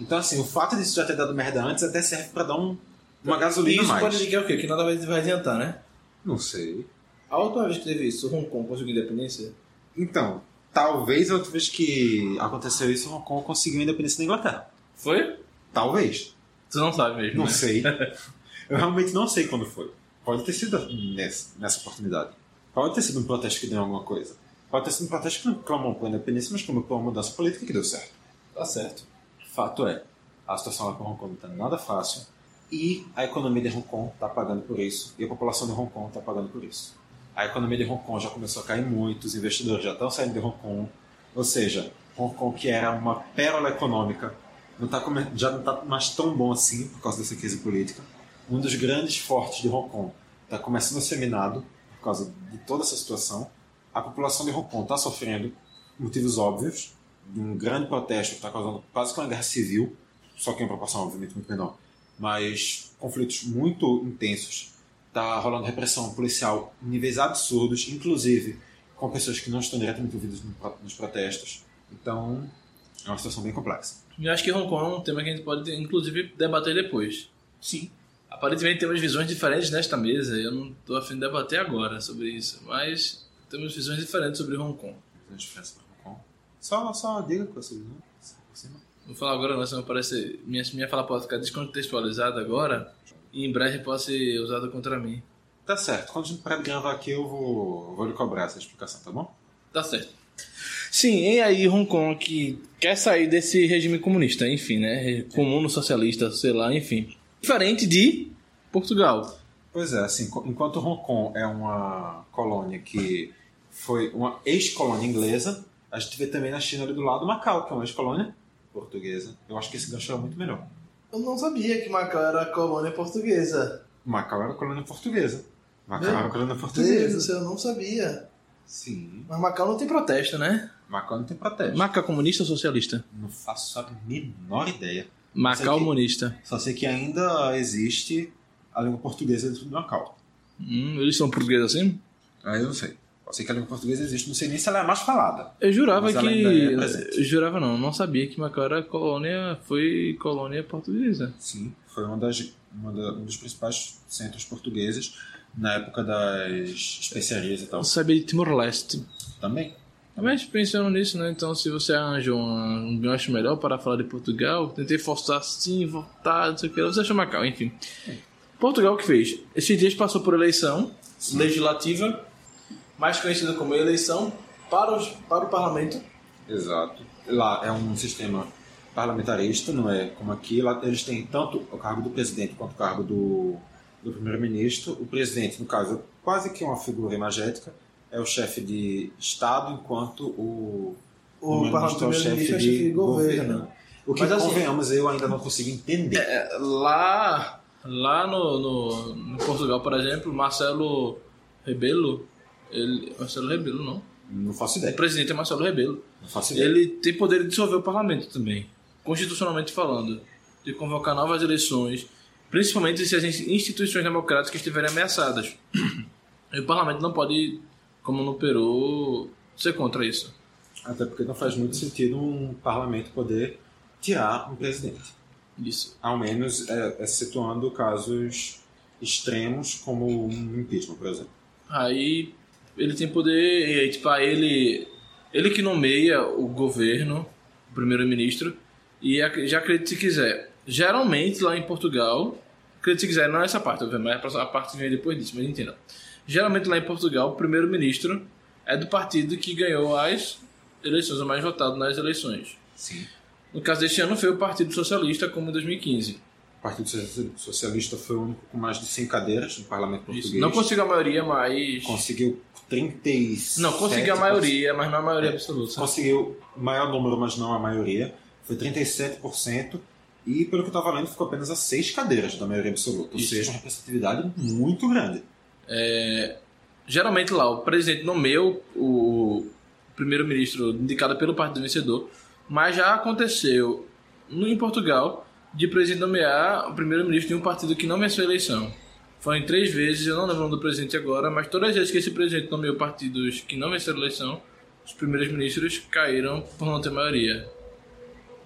Então, assim, o fato disso já ter dado merda antes até serve para dar um, uma gasolina Isso mais. pode indicar o quê? Que nada vai vai adiantar, né? Não sei. A última vez que teve isso, Hong Kong conseguiu independência? Então, talvez a outra vez que aconteceu isso, Hong Kong conseguiu a independência da Inglaterra. Foi? Talvez. Tu não sabe mesmo, Não né? sei. Eu realmente não sei quando foi. Pode ter sido nessa, nessa oportunidade. Pode ter sido um protesto que deu alguma coisa. Pode ter sido um protesto que não clamou por independência, mas clamou por uma mudança política que deu certo. Tá certo. Fato é, a situação lá com Hong Kong não está nada fácil e a economia de Hong Kong está pagando por isso e a população de Hong Kong está pagando por isso. A economia de Hong Kong já começou a cair muito, os investidores já estão saindo de Hong Kong, ou seja, Hong Kong que era uma pérola econômica não tá já não está mais tão bom assim por causa dessa crise política. Um dos grandes fortes de Hong Kong está começando a ser minado por causa de toda essa situação. A população de Hong Kong está sofrendo motivos óbvios de um grande protesto que está causando quase que uma guerra civil, só que em proporção obviamente muito menor, mas conflitos muito intensos. Está rolando repressão policial em níveis absurdos, inclusive com pessoas que não estão diretamente envolvidas nos protestos. Então, é uma situação bem complexa. Eu acho que Hong Kong é um tema que a gente pode, inclusive, debater depois. Sim. Aparentemente temos visões diferentes nesta mesa. Eu não estou afim de debater agora sobre isso. Mas temos visões diferentes sobre Hong Kong. Tem diferença para Hong Kong. Só, só diga com essa visão. Por cima. Vou falar agora, não, senão parece. Minha, minha fala pode ficar descontextualizada agora. E em breve pode ser usada contra mim. Tá certo. Quando a gente parar de gravar aqui, eu vou, vou lhe cobrar essa explicação, tá bom? Tá certo. Sim, e aí Hong Kong que quer sair desse regime comunista, enfim, né? Comuno socialista, sei lá, enfim. Diferente de Portugal. Pois é, assim, enquanto Hong Kong é uma colônia que foi uma ex-colônia inglesa, a gente vê também na China ali do lado Macau, que é uma ex-colônia portuguesa. Eu acho que esse gancho é muito melhor. Eu não sabia que Macau era colônia portuguesa. Macau era colônia portuguesa. Macau Meu era colônia Deus do portuguesa. céu, eu não sabia. Sim. Mas Macau não tem protesto, né? Macau não tem protesto. Macau comunista ou socialista? Não faço a menor ideia. Macau comunista. Só sei que ainda existe a língua portuguesa dentro do Macau. Hum, eles são portugueses assim? Aí eu não sei. Eu sei que a língua portuguesa existe, não sei nem se ela é mais falada. Eu jurava que. é jurava não, não sabia que Macau era colônia, foi colônia portuguesa. Sim, foi uma das, uma da- um dos principais centros portugueses na época das especiarias e tal. Eu sabia de Timor-Leste. Também. Mas pensando nisso, né? Então, se você arranja um, um gancho melhor para falar de Portugal, tentei forçar sim, voltar, não sei o que, você achou Macau, enfim. Portugal o que fez? Esses dias passou por eleição legislativa, mais conhecida como eleição para, os, para o parlamento. Exato. Lá é um sistema parlamentarista, não é como aqui. Lá eles têm tanto o cargo do presidente quanto o cargo do, do primeiro-ministro. O presidente, no caso, quase que uma figura imagética, é o chefe de Estado, enquanto o, O primeiro-ministro é o chefe de, governo. O que, Mas, assim, convenhamos, eu ainda não consigo entender. Lá, lá no, no, no Portugal, por exemplo, Marcelo Rebelo, ele, Marcelo Rebelo não, Não faço o ideia. presidente é Marcelo Rebelo. Não faço ideia. Ele tem poder de dissolver o parlamento também, constitucionalmente falando, de convocar novas eleições, principalmente se as instituições democráticas estiverem ameaçadas. E o parlamento não pode, como no Peru, ser contra isso. Até porque não faz muito sentido um parlamento poder tirar um presidente. Isso. Ao menos é, excetuando casos extremos como um impeachment, por exemplo. Aí ele tem poder, e tipo, ele, ele que nomeia o governo, o primeiro-ministro, e já acredite se quiser. Geralmente lá em Portugal, acredite se quiser, não é essa parte, obviamente, a próxima parte que vem depois disso, mas entenda. Geralmente lá em Portugal, o primeiro-ministro é do partido que ganhou as eleições, o mais votado nas eleições. Sim. No caso deste ano foi o Partido Socialista, como em 2015. O Partido Socialista foi o único com mais de 100 cadeiras no parlamento Isso. português. Não conseguiu a maioria, mas. Conseguiu 37... Não, conseguiu a maioria, mas não a maioria absoluta. Conseguiu o maior número, mas não a maioria. Foi 37%. E, pelo que eu estava lendo, ficou apenas a 6 cadeiras da maioria absoluta. Ou Isso. seja, uma representatividade muito grande. geralmente lá o presidente nomeia o, primeiro-ministro indicado pelo partido vencedor, mas já aconteceu no, em Portugal de presidente nomear o primeiro-ministro de um partido que não venceu a eleição. Foram três vezes, eu não lembro o nome do presidente agora, mas todas as vezes que esse presidente nomeou partidos que não venceram a eleição, os primeiros ministros caíram por não ter maioria.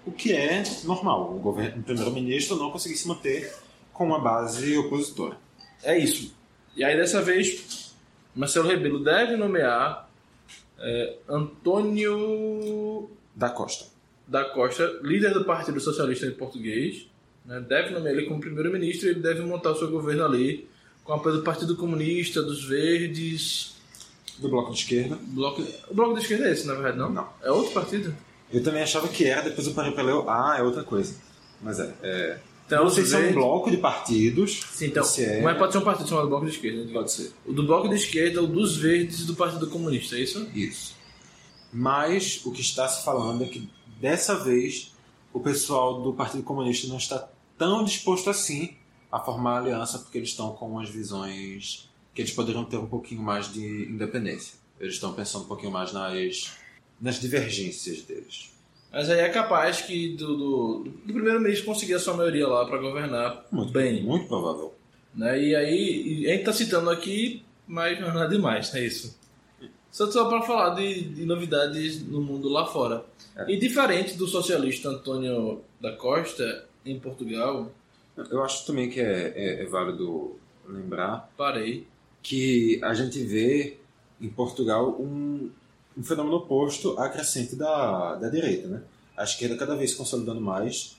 O que é normal. O, governo- o primeiro-ministro não conseguir se manter com uma base opositora. É isso. E aí dessa vez, Marcelo Rebelo deve nomear é, Antônio Da Costa. da Costa, líder do Partido Socialista em português, né, deve nomear ele como primeiro-ministro e ele deve montar o seu governo ali com apoio do Partido Comunista, dos Verdes. Do Bloco de Esquerda. Bloco... O Bloco da Esquerda é esse, na verdade, não? Não. É outro partido? Eu também achava que era, depois eu parei pra ler, ah, é outra coisa. Mas é. é... Então, não sei se é um bloco de partidos. Sim, então, se é... mas pode ser um partido chamado Bloco da Esquerda. né? Pode ser. O do Bloco da Esquerda, o dos Verdes e do Partido Comunista, é isso? Isso. Mas o que está se falando é que dessa vez o pessoal do Partido Comunista não está tão disposto assim a formar aliança porque eles estão com umas visões que eles poderiam ter um pouquinho mais de independência. Eles estão pensando um pouquinho mais nas, nas divergências deles. Mas aí é capaz que do, do, do primeiro-ministro conseguir a sua maioria lá para governar Muito bem. Muito provável. Né? E aí, a gente tá citando aqui, mas não é nada demais, é isso. Só só para falar de, de novidades no mundo lá fora. E diferente do socialista Antônio da Costa, em Portugal, Eu acho também que é, é, é válido lembrar parei. que a gente vê em Portugal um, um fenômeno oposto à crescente da, da direita. Né? A esquerda cada vez se consolidando mais.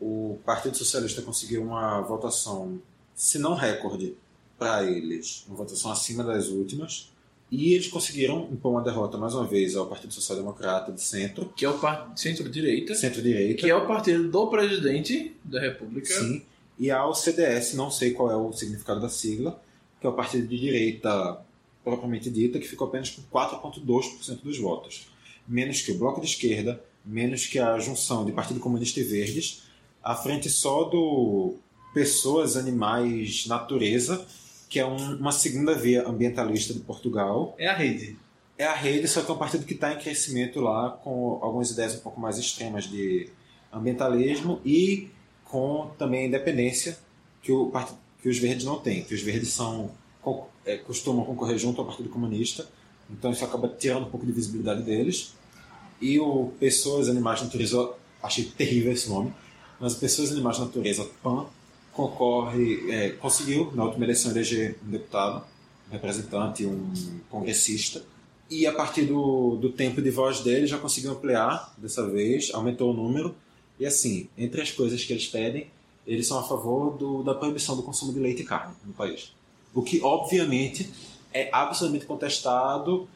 O Partido Socialista conseguiu uma votação, se não recorde, para eles, uma votação acima das últimas. E eles conseguiram impor uma derrota mais uma vez ao Partido Social Democrata de centro, Que é o centro-direita, centro-direita. que é o partido do presidente da República. Sim. E ao CDS, não sei qual é o significado da sigla, que é o partido de direita propriamente dita, que ficou apenas com 4,2% dos votos. Menos que o Bloco de Esquerda, menos que a junção de Partido Comunista e Verdes, à frente só do Pessoas, Animais, Natureza, que é um- uma segunda via ambientalista de Portugal. É a rede. É a rede, só que é um partido que está em crescimento lá, com algumas ideias um pouco mais extremas de ambientalismo e com também a independência que, o, que os verdes não têm. Que os verdes são, é, costumam concorrer junto ao Partido Comunista, Então isso acaba tirando um pouco de visibilidade deles. E o Pessoas, Animais, Natureza, achei terrível esse nome, mas Pessoas, Animais, Natureza, PAN, concorre, é, conseguiu na última eleição eleger um deputado, um representante, um congressista, e a partir do, do tempo de voz dele já conseguiu ampliar dessa vez, aumentou o número, e assim, entre as coisas que eles pedem, eles são a favor do, da proibição do consumo de leite e carne no país. O que, obviamente, é absolutamente contestado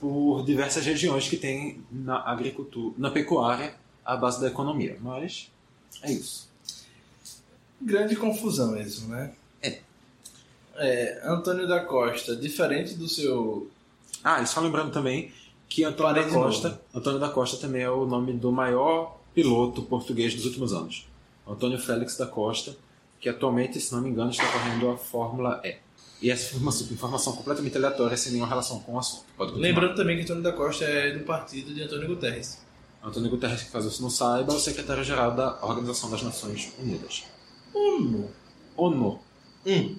por diversas regiões que têm na agricultura, na pecuária, a base da economia. Mas é isso. Grande confusão isso, né? É. É, Antônio da Costa, diferente do seu. Ah, e só lembrando também que Antônio da Costa, novo. Antônio da Costa também é o nome do maior piloto português dos últimos anos. Antônio Félix da Costa, que atualmente, se não me engano, está correndo a Fórmula E. E essa foi uma informação completamente aleatória, sem nenhuma relação com o assunto. Lembrando também que Antônio da Costa é do partido de Antônio Guterres. Antônio Guterres, que faz isso não saiba, é o secretário-geral da Organização das Nações Unidas. ONU. ONU. Hum.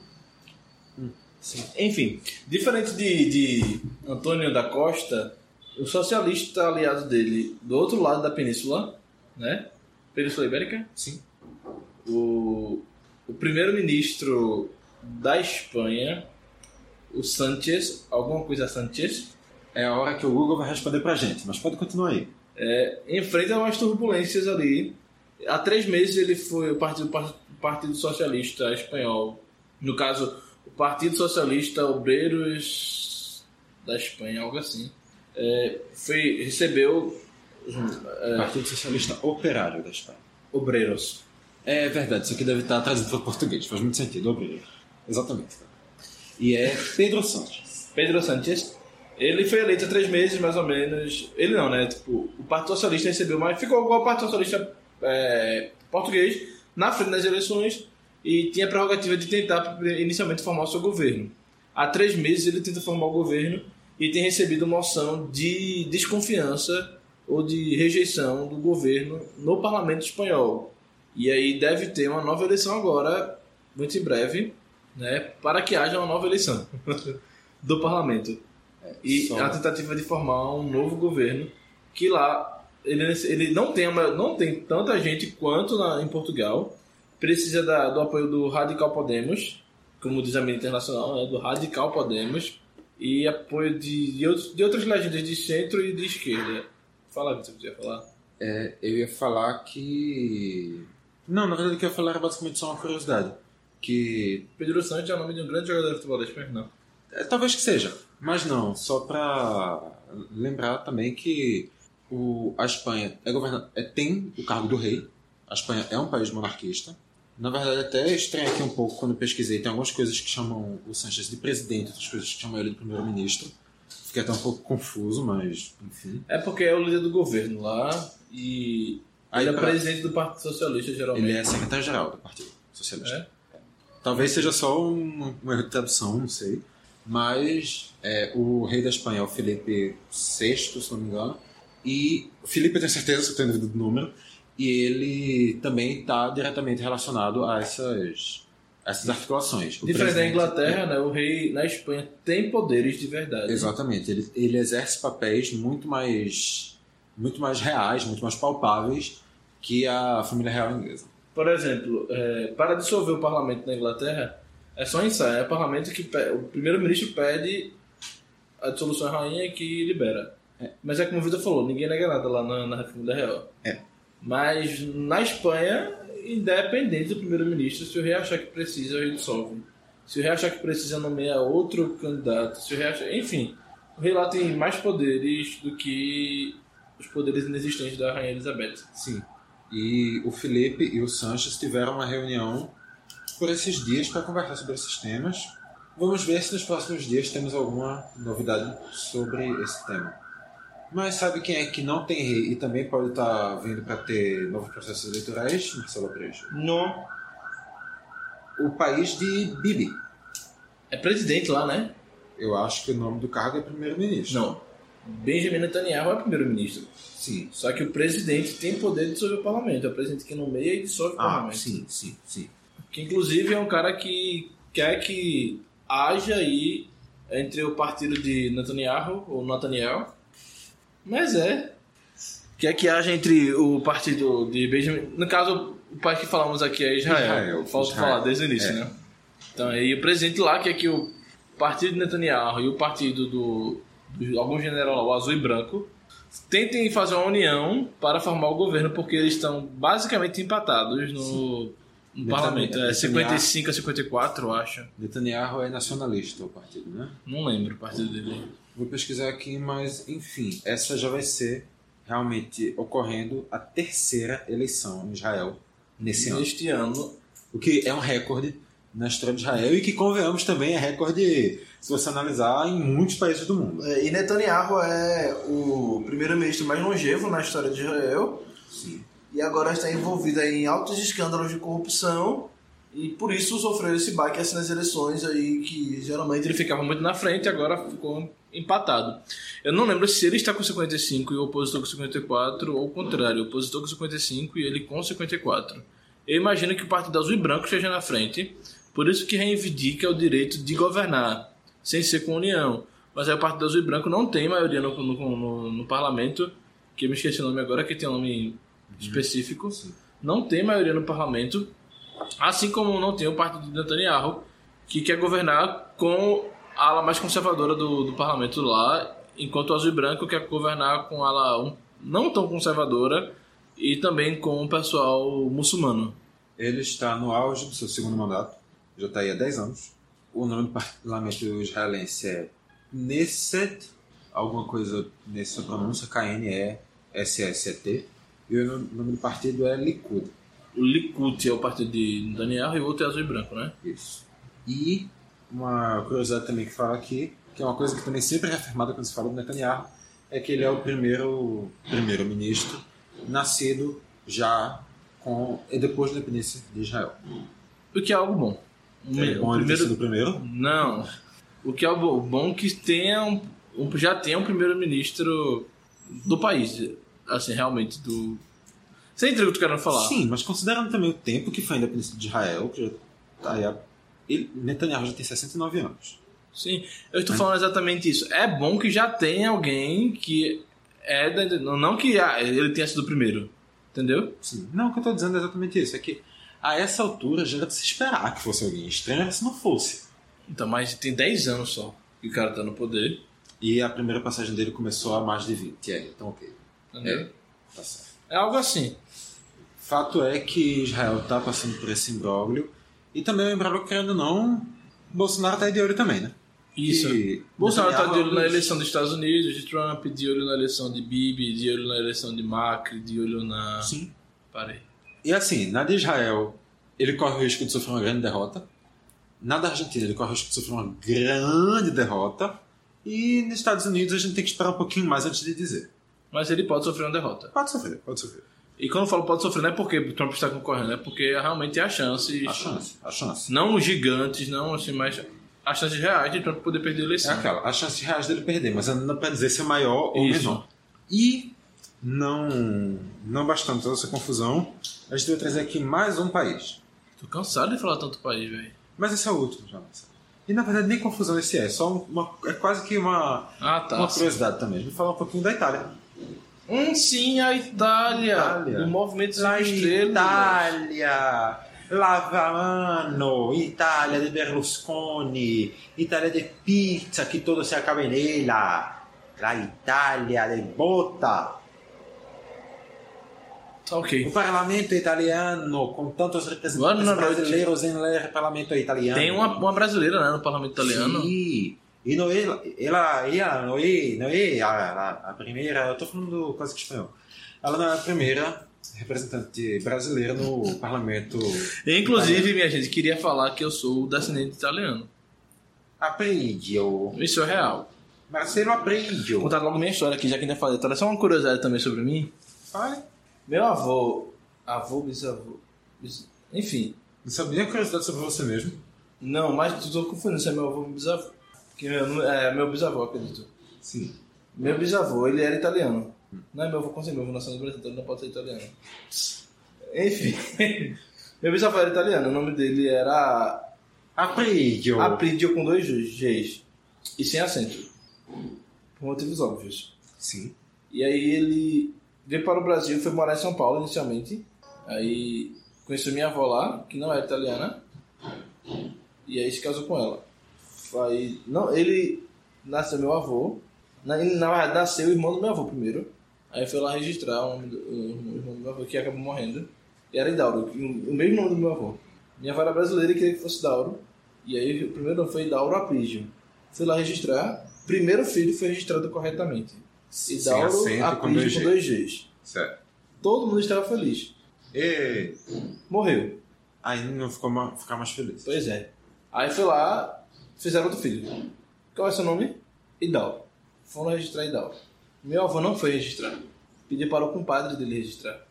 Sim. Enfim, diferente de, de Antônio da Costa, o socialista aliado dele do outro lado da península, né? Península Ibérica, Sim. o, o primeiro-ministro da Espanha, o Sánchez, alguma coisa Sánchez, É a hora que o Google vai responder pra gente, mas pode continuar aí. é, enfrenta umas turbulências ali. Há três meses ele foi o Partido, Partido Socialista Espanhol, no caso, o Partido Socialista Obreiros da Espanha, algo assim, é, foi, recebeu Partido Socialista Operário da Espanha. obreiros. É verdade, isso aqui deve estar traduzido para português, faz muito sentido, obreiro. Exatamente. E é Pedro Sanches. Pedro Sánchez, ele foi eleito há três meses, mais ou menos. Ele não, né? Tipo, o Partido Socialista recebeu mais. Ficou igual o Partido Socialista é, português na frente das eleições e tinha a prerrogativa de tentar inicialmente formar o seu governo. Há três meses ele tenta formar o governo e tem recebido moção de desconfiança ou de rejeição do governo no parlamento espanhol. E aí deve ter uma nova eleição agora, muito em breve, né, para que haja uma nova eleição do parlamento. E só- a tentativa de formar um novo governo que lá ele, ele não, tem, não tem tanta gente quanto na, em Portugal. Precisa da- do apoio do Radical Podemos, como diz a mídia internacional, né, do Radical Podemos, e apoio de, de, outros, de outras legendas de centro e de esquerda. Fala, Vitor, você podia falar? É, eu ia falar que. Não, na verdade o que eu ia falar era basicamente só uma curiosidade. Que. Pedro Santos é o nome de um grande jogador de futebol da Espanha, não. é, talvez que seja, mas não, só para lembrar também que o, a Espanha é governada, é, tem o cargo do rei. A Espanha é um país monarquista. Na verdade, até estranho aqui um pouco quando pesquisei. Tem algumas coisas que chamam o Sanchez de presidente, outras coisas que chamam ele de primeiro-ministro. Fiquei até um pouco confuso, mas enfim. É porque é o líder do governo lá e Aí ele é pra- presidente do Partido Socialista, geralmente. Ele é secretário-geral do Partido Socialista. É? Talvez seja só um, um erro de tradução, não sei. Mas é, o rei da Espanha é o Felipe VI, se não me engano. E o Felipe, eu tenho certeza, eu tenho dúvida do número. E ele também está diretamente relacionado a essas, a essas articulações. O Diferente da Inglaterra, né, o rei na Espanha tem poderes de verdade. Exatamente. Ele, ele exerce papéis muito mais, muito mais reais, muito mais palpáveis que a família real inglesa. Por exemplo, é, para dissolver o parlamento na Inglaterra, é só ensaio. É o parlamento que pe- o primeiro-ministro pede a dissolução da rainha que libera. Mas é como o Vitor falou, ninguém nega nada lá na, na República Real. É. Mas na Espanha, independente do primeiro-ministro, se o rei achar que precisa, o rei dissolve. Se o rei achar que precisa, nomear outro candidato. Se o rei achar... Enfim, o rei lá tem mais poderes do que os poderes inexistentes da rainha Elizabeth. Sim. E o Felipe e o Sanches tiveram uma reunião por esses dias para conversar sobre esses temas. Vamos ver se nos próximos dias temos alguma novidade sobre esse tema. Mas sabe quem é que não tem rei e também pode estar vindo para ter novos processos eleitorais, Marcelo Brejo? Não. O país de Bibi. É presidente lá, né? Eu acho que o nome do cargo é primeiro-ministro. Não. Benjamin Netanyahu é primeiro-ministro. Sim. Só que o presidente tem poder de dissolver o parlamento. É o presidente que nomeia e dissolve o Ah, parlamento. sim, sim, sim. Que inclusive é um cara que quer que haja aí entre o partido de Netanyahu, ou Nathaniel, mas é. Que é que haja entre o partido de Benjamin. No caso, o país que falamos aqui é Israel. Israel, Falta falar desde o início, É. né? Então, aí o presidente lá quer que o partido de Netanyahu e o partido do, do algum general lá, o azul e branco, tentem fazer uma união para formar o governo, porque eles estão basicamente empatados no, no parlamento. É Netanyahu- 55 a 54, eu acho. Netanyahu é nacionalista o partido, né? Não lembro o partido dele. Vou pesquisar aqui, mas enfim, essa já vai ser realmente ocorrendo a terceira eleição em Israel nesse ano. Neste ano, O que é um recorde na história de Israel e que, convenhamos, também é recorde, se você analisar, em muitos países do mundo. É, E Netanyahu é o primeiro-ministro mais longevo na história de Israel Sim. e agora está envolvido em altos escândalos de corrupção e por isso sofreu esse baque assim nas eleições aí que geralmente ele ficava muito na frente e agora ficou empatado. Eu não lembro se ele está com 55 e o opositor com 54 ou o contrário, o opositor com 55 e ele com 54. Eu imagino que o Partido Azul e Branco esteja na frente, por isso que reivindica o direito de governar, sem ser com união. Mas aí o Partido Azul e Branco não tem maioria no, no, no- no parlamento, que eu me esqueci o nome agora, que tem um nome específico. Não tem maioria no parlamento, assim como não tem o Partido de Netanyahu, que quer governar com a ala mais conservadora do, do parlamento lá, enquanto o Azul e Branco quer governar com ala um- não tão conservadora e também com o pessoal muçulmano. Ele está no auge do seu segundo mandato, já está aí há 10 anos. O nome do parlamento israelense é Knesset, alguma coisa nessa pronúncia, K-N-E-S-S-E-T. E o nome do partido é Likud. O Likud é o partido de Netanyahu e o outro é Azul e Branco, né? Isso. E uma curiosidade também que fala aqui, que é uma coisa que também sempre é afirmada quando se fala do Netanyahu, é que ele é o primeiro primeiro-ministro nascido já com e depois da independência de Israel. O que é algo bom. O É o bom ele ter primeiro- o primeiro? Não. O que é bom, bom que tenha um, já tenha um primeiro-ministro do país. Assim, realmente, do. Você entendeu o que tu querendo falar? Sim, mas considerando também o tempo que foi a independência de Israel, que já tá aí a... ele, Netanyahu já tem 69 anos. Sim, eu estou falando exatamente isso. É bom que já tenha alguém que é da. Não que ele tenha sido o primeiro. Entendeu? Sim. Não, o que eu estou dizendo é exatamente isso. É que a essa altura já era de se esperar que fosse alguém estranho se não fosse. Então, mas tem 10 anos só que o cara tá no poder. E a primeira passagem dele começou há mais de 20. É, então ok. Entendeu? Tá certo. É algo assim. Fato é que Israel está passando por esse imbróglio. E também o imbróglio, querendo ou não, Bolsonaro tá aí de olho também, né? Isso. E Bolsonaro tá de olho na eleição dos Estados Unidos, de Trump, de olho na eleição de Bibi, de olho na eleição de Macri, de olho na. Sim. Parei. E assim, na de Israel, ele corre o risco de sofrer uma grande derrota. Na da Argentina, ele corre o risco de sofrer uma grande derrota. E nos Estados Unidos, a gente tem que esperar um pouquinho mais antes de dizer. Mas ele pode sofrer uma derrota. Pode sofrer, pode sofrer. E quando eu falo pode sofrer, não é porque o Trump está concorrendo, é porque realmente há chances. A chance, a chance. Não gigantes, não assim, mas há chances reais de Trump poder perder a É eleição. aquela, a chance reais dele perder, mas não pra dizer se é maior ou Isso. menor. E, não, não bastando toda essa confusão, a gente vai trazer aqui mais um país. Tô cansado de falar tanto país, velho. Mas esse é o último, já. E na verdade nem confusão esse é, só uma, é quase que uma, Ah, tá. uma curiosidade também. Vai falar um pouquinho da Itália. Hum, sim, a Itália. Itália. O movimento La Cinco Estrelas. Itália, Lavamano, Itália de Berlusconi, Itália de pizza que todo se acaba nela, La Itália de bota. Tá ok. O parlamento italiano, com tantos representantes brasileiros no parlamento italiano. Tem uma, uma brasileira né, no parlamento italiano. Sim. E não é, ela, ela não é, não é a, a, primeira, eu tô falando quase que espanhol. Ela não é a primeira representante brasileira no parlamento. Inclusive, minha gente, queria falar que eu sou descendente italiano. Aprendiu. Isso é real. Marcelo Vou aprendiu. contar logo minha história aqui, já que ainda falei. Itália. Só uma curiosidade também sobre mim. Fale. Meu avô, avô, bisavô, bis- enfim. Não sabia nem a curiosidade sobre você mesmo. Não, mas tu tô confundindo se é meu avô ou bisavô. Que meu, é meu bisavô, acredito. Sim. Meu bisavô, ele era italiano. Não é meu avô, consegui, meu avô nasceu no Brasil, então ele não pode ser italiano. Enfim. meu bisavô era italiano, o nome dele era Aprendiu. Apridio com dois Gs. e sem acento. Por motivos óbvios. Sim. E aí ele veio para o Brasil, foi morar em São Paulo inicialmente. Aí conheceu minha avó lá, que não é italiana. E aí se casou com ela. Aí, não, ele nasceu meu avô. Na, ele, na verdade, nasceu o irmão do meu avô primeiro. Aí foi lá registrar o, nome do- o irmão do meu avô, que acabou morrendo. E era Idauro, o o mesmo nome do meu avô. Minha avó era brasileira e queria que fosse Dauro. E aí o primeiro nome foi Dauro Aprígio. Fui lá registrar. Primeiro filho foi registrado corretamente. Sem Idauro acento e com dois Aprígio com dois Gs. Certo. Todo mundo estava feliz. E Morreu. aí não ficou ma- ficar mais feliz. Pois é. Aí foi lá, fizeram outro filho. Qual é seu nome? Idal. Foram registrar Idal. Meu avô não foi registrar. Pediu para o compadre dele registrar.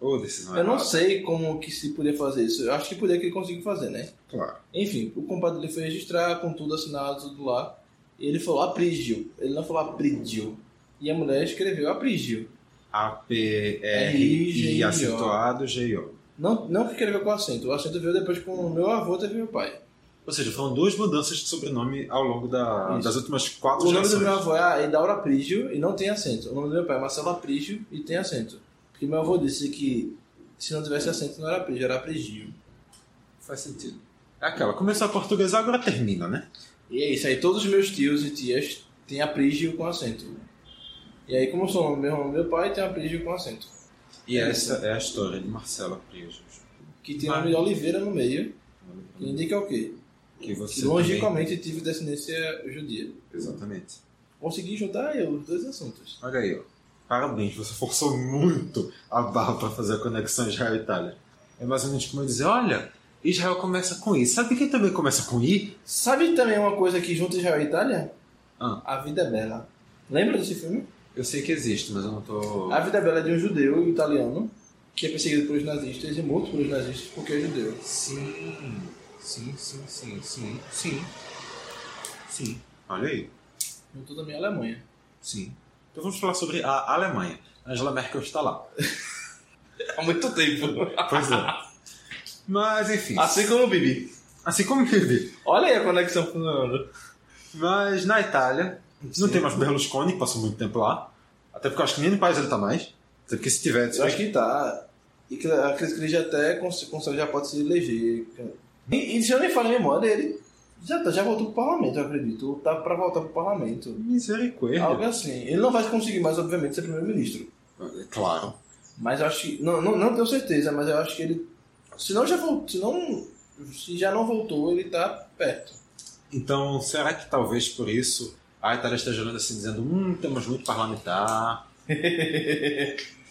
Ou decisão Eu não errada. sei como que se podia fazer isso. Eu acho que podia que ele conseguiu fazer, né? Claro. Enfim, o compadre dele foi registrar com tudo assinado, tudo lá. E ele falou Aprígio. Ele não falou Aprígio. E a mulher escreveu Aprígio. A-P-R-I acentuado G-I-O. Não, não que escreveu com acento. O acento veio depois com o meu avô teve meu pai. Ou seja, foram duas mudanças de sobrenome ao longo da- Isso. das últimas quatro O nome do gerações. meu avô é Edauro Aprígio e não tem acento. O nome do meu pai é Marcelo Aprígio e tem acento. Porque meu avô disse que se não tivesse acento não era Aprígio, era Aprígio. Faz sentido. É aquela, começou a portuguesar, agora termina, né? E é isso aí, todos os meus tios e tias têm Aprígio com acento. E aí, como eu sou o nome do meu pai, tem Aprígio com acento. E essa é a história de Marcelo Aprígio. Que tem o nome de Oliveira no meio, que indica o quê? Que você logicamente tive descendência judia. também- Exatamente. Consegui juntar eu, os dois assuntos. Olha aí, ó. Parabéns, você forçou muito a barra para fazer a conexão Israel-Itália. É mais ou menos como eu dizer, olha, Israel começa com I. Sabe quem também começa com I? Sabe também uma coisa que junta Israel e Itália? Ah. A Vida é Bela. Lembra desse filme? Eu sei que existe, mas eu não tô... A Vida Bela é de um judeu italiano que é perseguido pelos nazistas e morto pelos nazistas porque é judeu. Sim, sim, sim, sim, sim, sim. Sim. Olha aí. Juntou também a Alemanha. Sim. Então vamos falar sobre a Alemanha. Angela Merkel está lá. Há muito tempo. Pois é. Mas, enfim. Assim como o Bibi. Assim como vive. Olha aí a conexão funcionando. Mas na Itália, não Sim. tem mais Berlusconi, que passou muito tempo lá. Até porque eu acho que nem no país ele tá mais. Até porque se tiver... Eu acho que tá. E acredito que ele já até cons- consegue, já pode se eleger. E, e se eu nem falo em memória, ele já, tá- já voltou pro parlamento, eu acredito. Ou tá pra voltar pro parlamento. Misericórdia. Algo assim. Ele não vai conseguir mais, obviamente, ser primeiro-ministro. Claro. Mas eu acho que. Não, não, não tenho certeza, mas eu acho que ele. Se não já voltou. Se não. Se já não voltou, ele tá perto. Então, será que talvez por isso a Itália esteja olhando assim, dizendo: hum, temos muito parlamentar.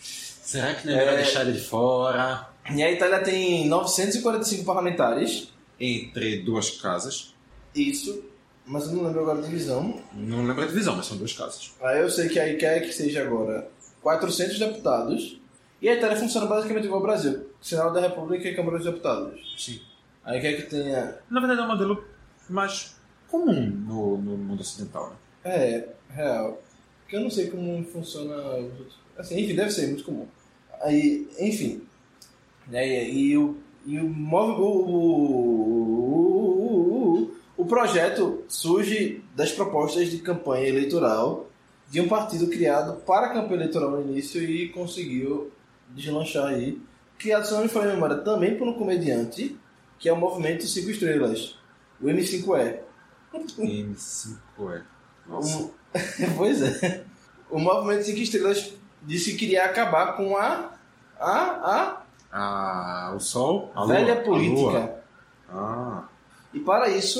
será que não é melhor É. deixar ele de fora? E a Itália tem 945 parlamentares. Entre duas casas. Isso. Mas eu não lembro agora a divisão. Não lembro a divisão, mas são duas casas. Aí eu sei que aí quer que seja agora 400 deputados. E a Itália funciona basicamente igual ao Brasil. Senado da República e Câmara dos Deputados. Sim. Aí quer que tenha. Na verdade, é um modelo mais comum no, no mundo ocidental. Né? É, real. Porque eu não sei como funciona. Assim, enfim, deve ser muito comum. Aí, enfim. Aí, e o. E o, o, o, o, o projeto surge das propostas de campanha eleitoral de um partido criado para a campanha eleitoral no início e conseguiu deslanchar aí. Criado, se não me falha a memória, também por um comediante, que é o Movimento Cinco Estrelas, o M5E. M5E. Nossa. Pois é. O movimento Cinco Estrelas disse que queria acabar com a. a. Ah, o Sol? a A Lua? velha A Lua. política. Ah, E para isso,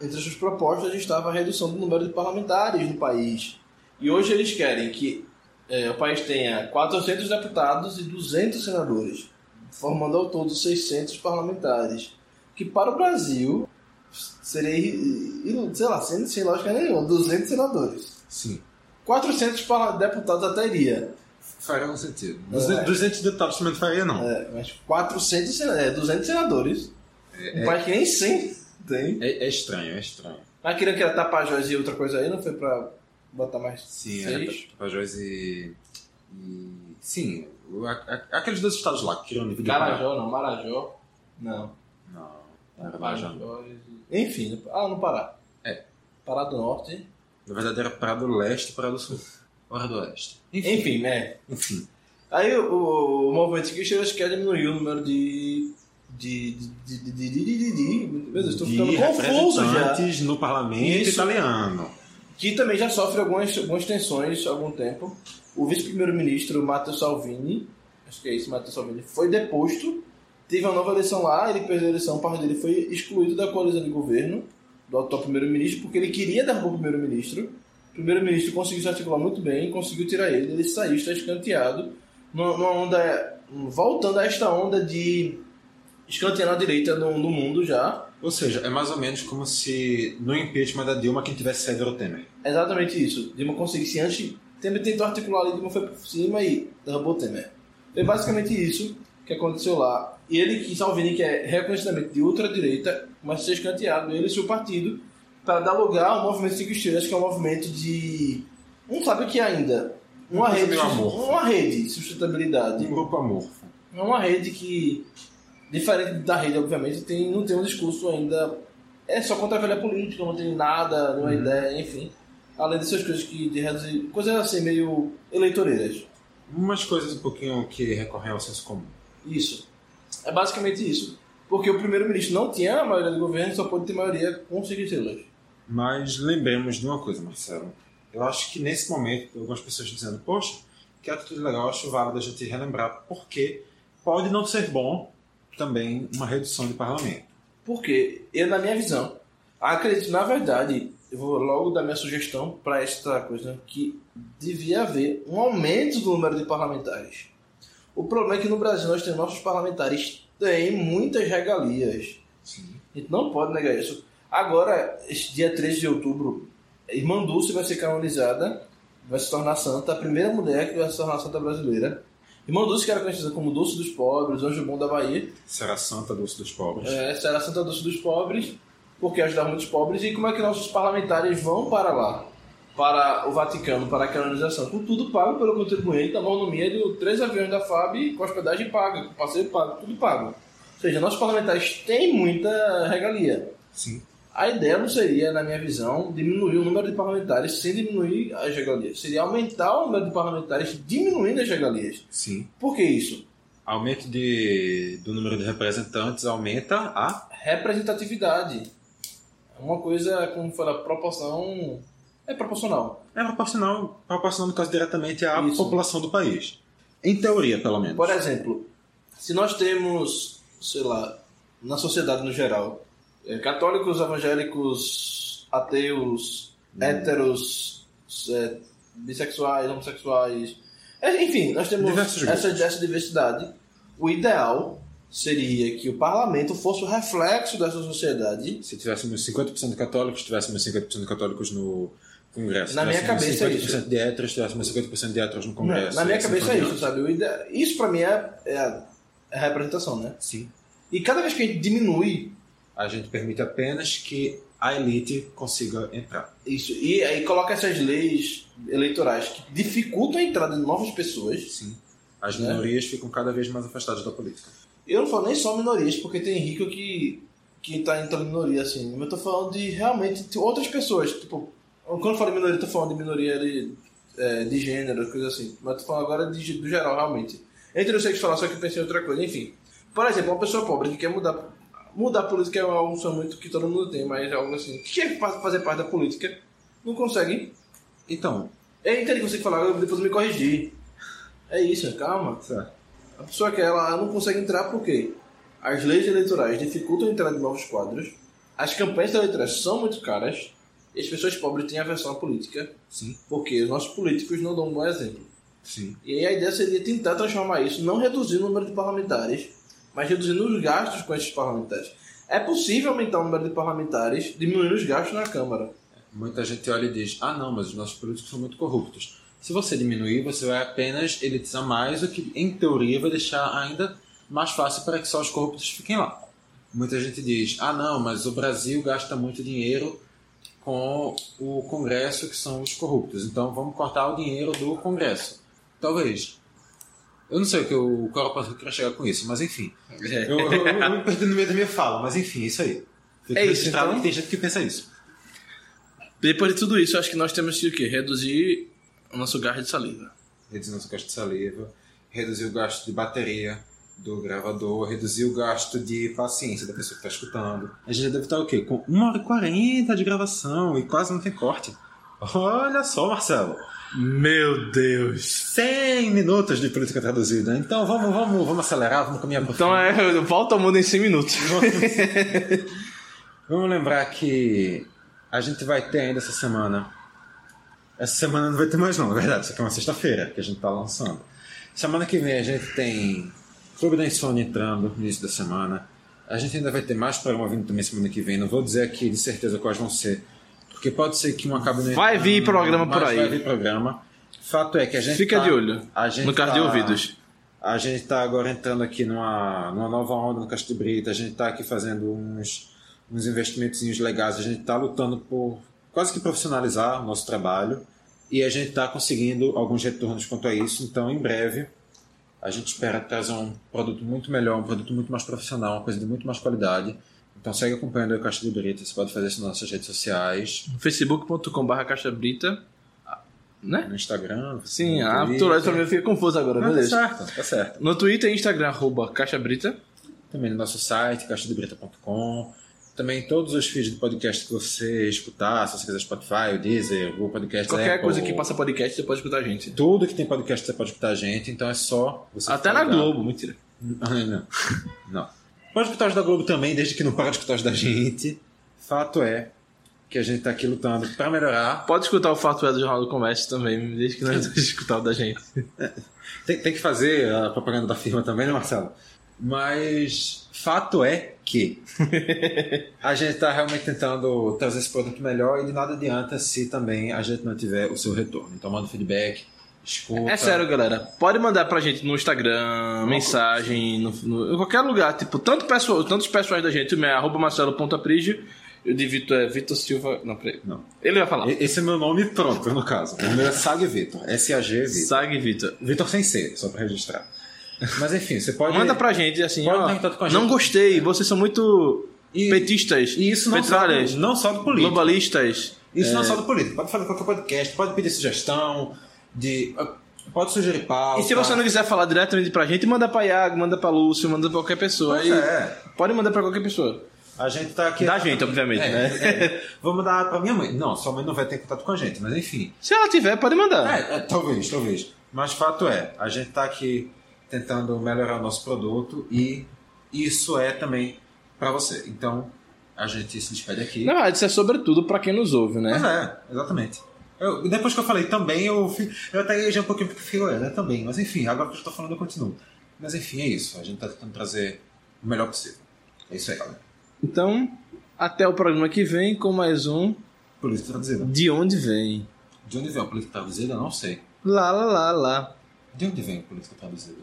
entre as suas propostas estava a redução do número de parlamentares no país. E hoje eles querem que eh, o país tenha 400 deputados e 200 senadores, formando ao todo 600 parlamentares. Que para o Brasil seria, sei lá, sem, sem lógica nenhuma, 200 senadores. sim. 400 parla- deputados até iria. Faria um sentido. É. 200, 200 deputados também não faria, não. É, mas 400, sena- é, 200 senadores. um país que nem 100 tem. É, é estranho, é estranho. Mas queriam que era Tapajós e outra coisa aí, não foi pra botar mais Sim, seis? é Tapajós e, e... Sim, o- a- a- aqueles dois estados lá que queriam dividir... Carajó, não. Marajó. Não. Não, não era Marajó. Enfim, ah, no Pará. É. Pará do Norte. Na verdade era Pará do Leste e Pará do Sul. Pará do Oeste. Enfim, né? Enfim. Aí o, o, o movimento ciclista acho que quer diminuir o número de. de. de. de. de. de. de, de meu Deus, estou De ficando confuso já. no parlamento Isso. italiano. Que também já sofre algumas, algumas tensões há algum tempo. O vice-primeiro-ministro Matteo Salvini, acho que é isso, Matteo Salvini, foi deposto. Teve uma nova eleição lá, ele perdeu a eleição, parte dele foi excluído da coalizão de governo do atual primeiro-ministro, porque ele queria derrubar o primeiro-ministro. O primeiro-ministro conseguiu se articular muito bem, conseguiu tirar ele, ele saiu, está escanteado, numa, onda, voltando a esta onda de escantear a direita no, no mundo já. Ou seja, é mais ou menos como se no impeachment da Dilma quem tivesse saído era o Temer. Exatamente isso. Dilma conseguisse antes. Temer tentou articular ali, Dilma foi por cima e derrubou Temer. Foi basicamente isso que aconteceu lá. E ele, que Salvini, que é reconhecidamente de ultradireita, mas ser escanteado, ele e seu partido, para dar lugar ao movimento Cinco Estrelas, que é um movimento de. Não sabe o que é ainda. Uma coisa rede, uma rede de sustentabilidade. Um grupo amorfo. É uma rede que, diferente da rede, obviamente, tem, não tem um discurso ainda. É só contra a velha política, não tem nada, nenhuma ideia, enfim. Além dessas coisas que de reduzir. Coisas assim, meio eleitoreiras. Umas coisas um pouquinho que recorrem ao senso comum. Isso. É basicamente isso. Porque o primeiro-ministro não tinha a maioria do governo, só pode ter maioria com cinco estrelas. Mas lembremos de uma coisa, Marcelo. Eu acho que nesse momento, algumas pessoas dizendo, poxa, que atitude legal, acho válido a gente relembrar, porque pode não ser bom também uma redução de parlamento. Porque, eu, na minha visão, acredito, na verdade, eu vou logo dar minha sugestão para esta coisa, que devia haver um aumento do número de parlamentares. O problema é que no Brasil nós temos nossos parlamentares têm muitas regalias. Sim. A gente não pode negar isso. Agora, este dia 13 de outubro, Irmã Dulce vai ser canonizada, vai se tornar santa, a primeira mulher que vai se tornar santa brasileira. Irmã Dulce, que era conhecida como Dulce dos Pobres, Anjo Bom da Bahia, Será Santa Doce dos Pobres. é, a Santa Dulce dos Pobres, porque ajudava muitos pobres. E como é que nossos parlamentares vão para lá? Para o Vaticano, para a canonização? Com tudo pago pelo contribuinte, da mordomia de três aviões da FAB, com hospedagem paga, com passeio pago, tudo pago. Ou seja, nossos parlamentares têm muita regalia. Sim. A ideia não seria, na minha visão, diminuir o número de parlamentares sem diminuir as regalias. Seria aumentar o número de parlamentares diminuindo as regalias. Sim. Por que isso? Aumento de, do número de representantes aumenta a. Representatividade. É uma coisa, como fala, proporção. É proporcional. É proporcional, proporcional no caso diretamente à Isso. população do país. Em teoria, pelo menos. Por exemplo, se nós temos, sei lá, na sociedade no geral, católicos, evangélicos, ateus, héteros, eh, bissexuais, homossexuais, eh, enfim, nós temos essa, essa diversidade. O ideal seria que o parlamento fosse o reflexo dessa sociedade. Se tivéssemos 50% católicos, tivéssemos 50% católicos no Congresso. Na minha cabeça é 50% de héteros, tivéssemos 50% de héteros no Congresso. Na minha assim cabeça é isso, sabe? Isso pra mim é, é a, é a representação, né? Sim. E cada vez que a gente diminui A gente permite apenas que a elite consiga entrar. Isso, e aí coloca essas leis eleitorais que dificultam a entrada de novas pessoas. Sim. As Né? minorias ficam cada vez mais afastadas da política. Eu não falo nem só minorias, porque tem rico que, que tá entrando em minoria, assim. Mas eu tô falando de realmente outras pessoas. Tipo, quando eu falo de minoria, eu tô falando de minoria de, é, de gênero, coisa assim. Mas eu tô falando agora de, do geral, realmente. Entre sei que falar, só que eu pensei em outra coisa. Enfim, por exemplo, uma pessoa pobre que quer mudar. Mudar a política é só muito que todo mundo tem, mas é algo assim. Que quer fa- fazer parte da política, não consegue. Então, Eu entendi o que você depois eu me corrigir. É isso, calma. certo. A pessoa que ela ela não consegue entrar porque as leis eleitorais dificultam a entrada de novos quadros, as campanhas eleitorais são muito caras, e as pessoas pobres têm aversão à política, Sim, porque os nossos políticos não dão um bom exemplo. sim. E aí a ideia seria tentar transformar isso, não reduzir o número de parlamentares, mas reduzindo os gastos com esses parlamentares. É possível aumentar o número de parlamentares, diminuindo os gastos na Câmara. Muita gente olha e diz: ah, não, mas os nossos políticos são muito corruptos. Se você diminuir, você vai apenas elitizar mais, o que, em teoria, vai deixar ainda mais fácil para que só os corruptos fiquem lá. Muita gente diz: ah, não, mas o Brasil gasta muito dinheiro com o Congresso, que são os corruptos, então vamos cortar o dinheiro do Congresso. Talvez. Eu não sei o que o qual eu posso querer chegar com isso, mas enfim. Eu, eu, eu, eu me perdi no meio da minha fala, mas enfim, isso aí. É isso, então. que tem gente que pensa isso. Depois de tudo isso, acho que nós temos que o quê? Reduzir o nosso gás de saliva. reduzir nosso gasto de saliva, reduzir o gasto de bateria do gravador, reduzir o gasto de paciência da pessoa que está escutando. A gente deve estar o quê? Com 1 hora e 40 de gravação e quase não tem corte. Olha só, Marcelo. Meu Deus. 100 minutos de política traduzida. Então vamos, vamos, vamos acelerar, vamos caminhar para Então é, volta ao mundo em 100 minutos. Vamos lembrar que a gente vai ter ainda essa semana. Essa semana não vai ter mais, não, na verdade. Isso aqui é uma sexta-feira que a gente está lançando. Semana que vem a gente tem Clube da Insônia entrando no início da semana. A gente ainda vai ter mais programa vindo também semana que vem. Não vou dizer aqui de certeza quais vão ser, porque pode ser que um acabe não Vai vir programa por aí. Vai vir programa. Fato é que a gente Fica tá- de olho. A gente No de tá- ouvidos. a gente está agora entrando aqui numa, numa nova onda no Castro de Brita. A gente está aqui fazendo uns, uns investimentos legais. A gente está lutando por quase que profissionalizar o nosso trabalho. E a gente está conseguindo alguns retornos quanto a isso. Então, em breve, a gente espera trazer um produto muito melhor, um produto muito mais profissional, uma coisa de muito mais qualidade. Então, segue acompanhando o Castro de Brita. Você pode fazer isso nas nossas redes sociais, facebook.com.br caixa brita. Né? no Instagram. Sim, no a Twitter. Também fica confuso agora, tá beleza. certo, tá certo. No Twitter e Instagram, arroba caixa brita. também no nosso site, caixadebrita.com. Também todos os feeds de podcast que você escutar, se você quiser Spotify, o Deezer, o Google Podcast, Qualquer Apple, coisa que passa podcast, você pode escutar a gente. Tudo que tem podcast você pode escutar a gente, então é só você Até na. Globo, mentira. Não, não. Pode escutar os da Globo também, desde que não para de escutar os da gente. Fato é que a gente tá aqui lutando para melhorar. Pode escutar o Fato é do Jornal do Comércio também, desde que nós escutar o da gente. Tem, tem que fazer a propaganda da firma também, né, Marcelo? Mas fato é que a gente está realmente tentando trazer esse produto melhor e de nada adianta se também a gente não tiver o seu retorno. Então manda feedback, escuta. É sério, galera. Pode mandar pra gente no Instagram, mensagem, no, no- em qualquer lugar. Tipo, tanto pessoal, tantos pessoais da gente, o meu é arroba marcelo.aprigio. E o de Vitor é Vitor Silva. Não, peraí. Não. Ele vai falar. Esse é meu nome pronto, no caso. O meu é Sag Vitor. S-A-G Vitor. Sag Vitor. Vitor sem C, só para registrar. Mas enfim, você pode. Manda pra gente assim, Pode ó, contato com a não gente. gostei, vocês são muito E- petistas, E isso não só, petralhas, do, não só do político. globalistas. Isso não é só do político. Pode falar qualquer podcast, pode pedir sugestão, de, pode sugerir pauta. E se você não quiser falar diretamente pra gente, manda pra Iago, manda pra Lúcio, manda pra qualquer pessoa. Pois é. Pode mandar pra qualquer pessoa. A gente tá aqui. Da gente, obviamente, É, né? é. Vou mandar pra minha mãe. Não, sua mãe não vai ter contato com a gente, mas enfim. Se ela tiver, pode mandar. É, é, talvez, talvez. Mas fato é, a gente tá aqui tentando melhorar o nosso produto e isso é também pra você. Então, a gente se despede aqui. Na verdade, isso é sobretudo pra quem nos ouve, né? É, exatamente. Eu- depois que eu falei também, eu, eu até já um pouquinho porque fiquei olhando, é também. Mas enfim, agora que eu estou falando, eu continuo. Mas enfim, é isso. A gente tá tentando trazer o melhor possível. É isso aí, galera. Então, até o programa que vem com mais um Política traduzida. De Onde Vem. De onde vem a política traduzida? Não sei. Lá, lá, lá, lá. De onde vem a política traduzida?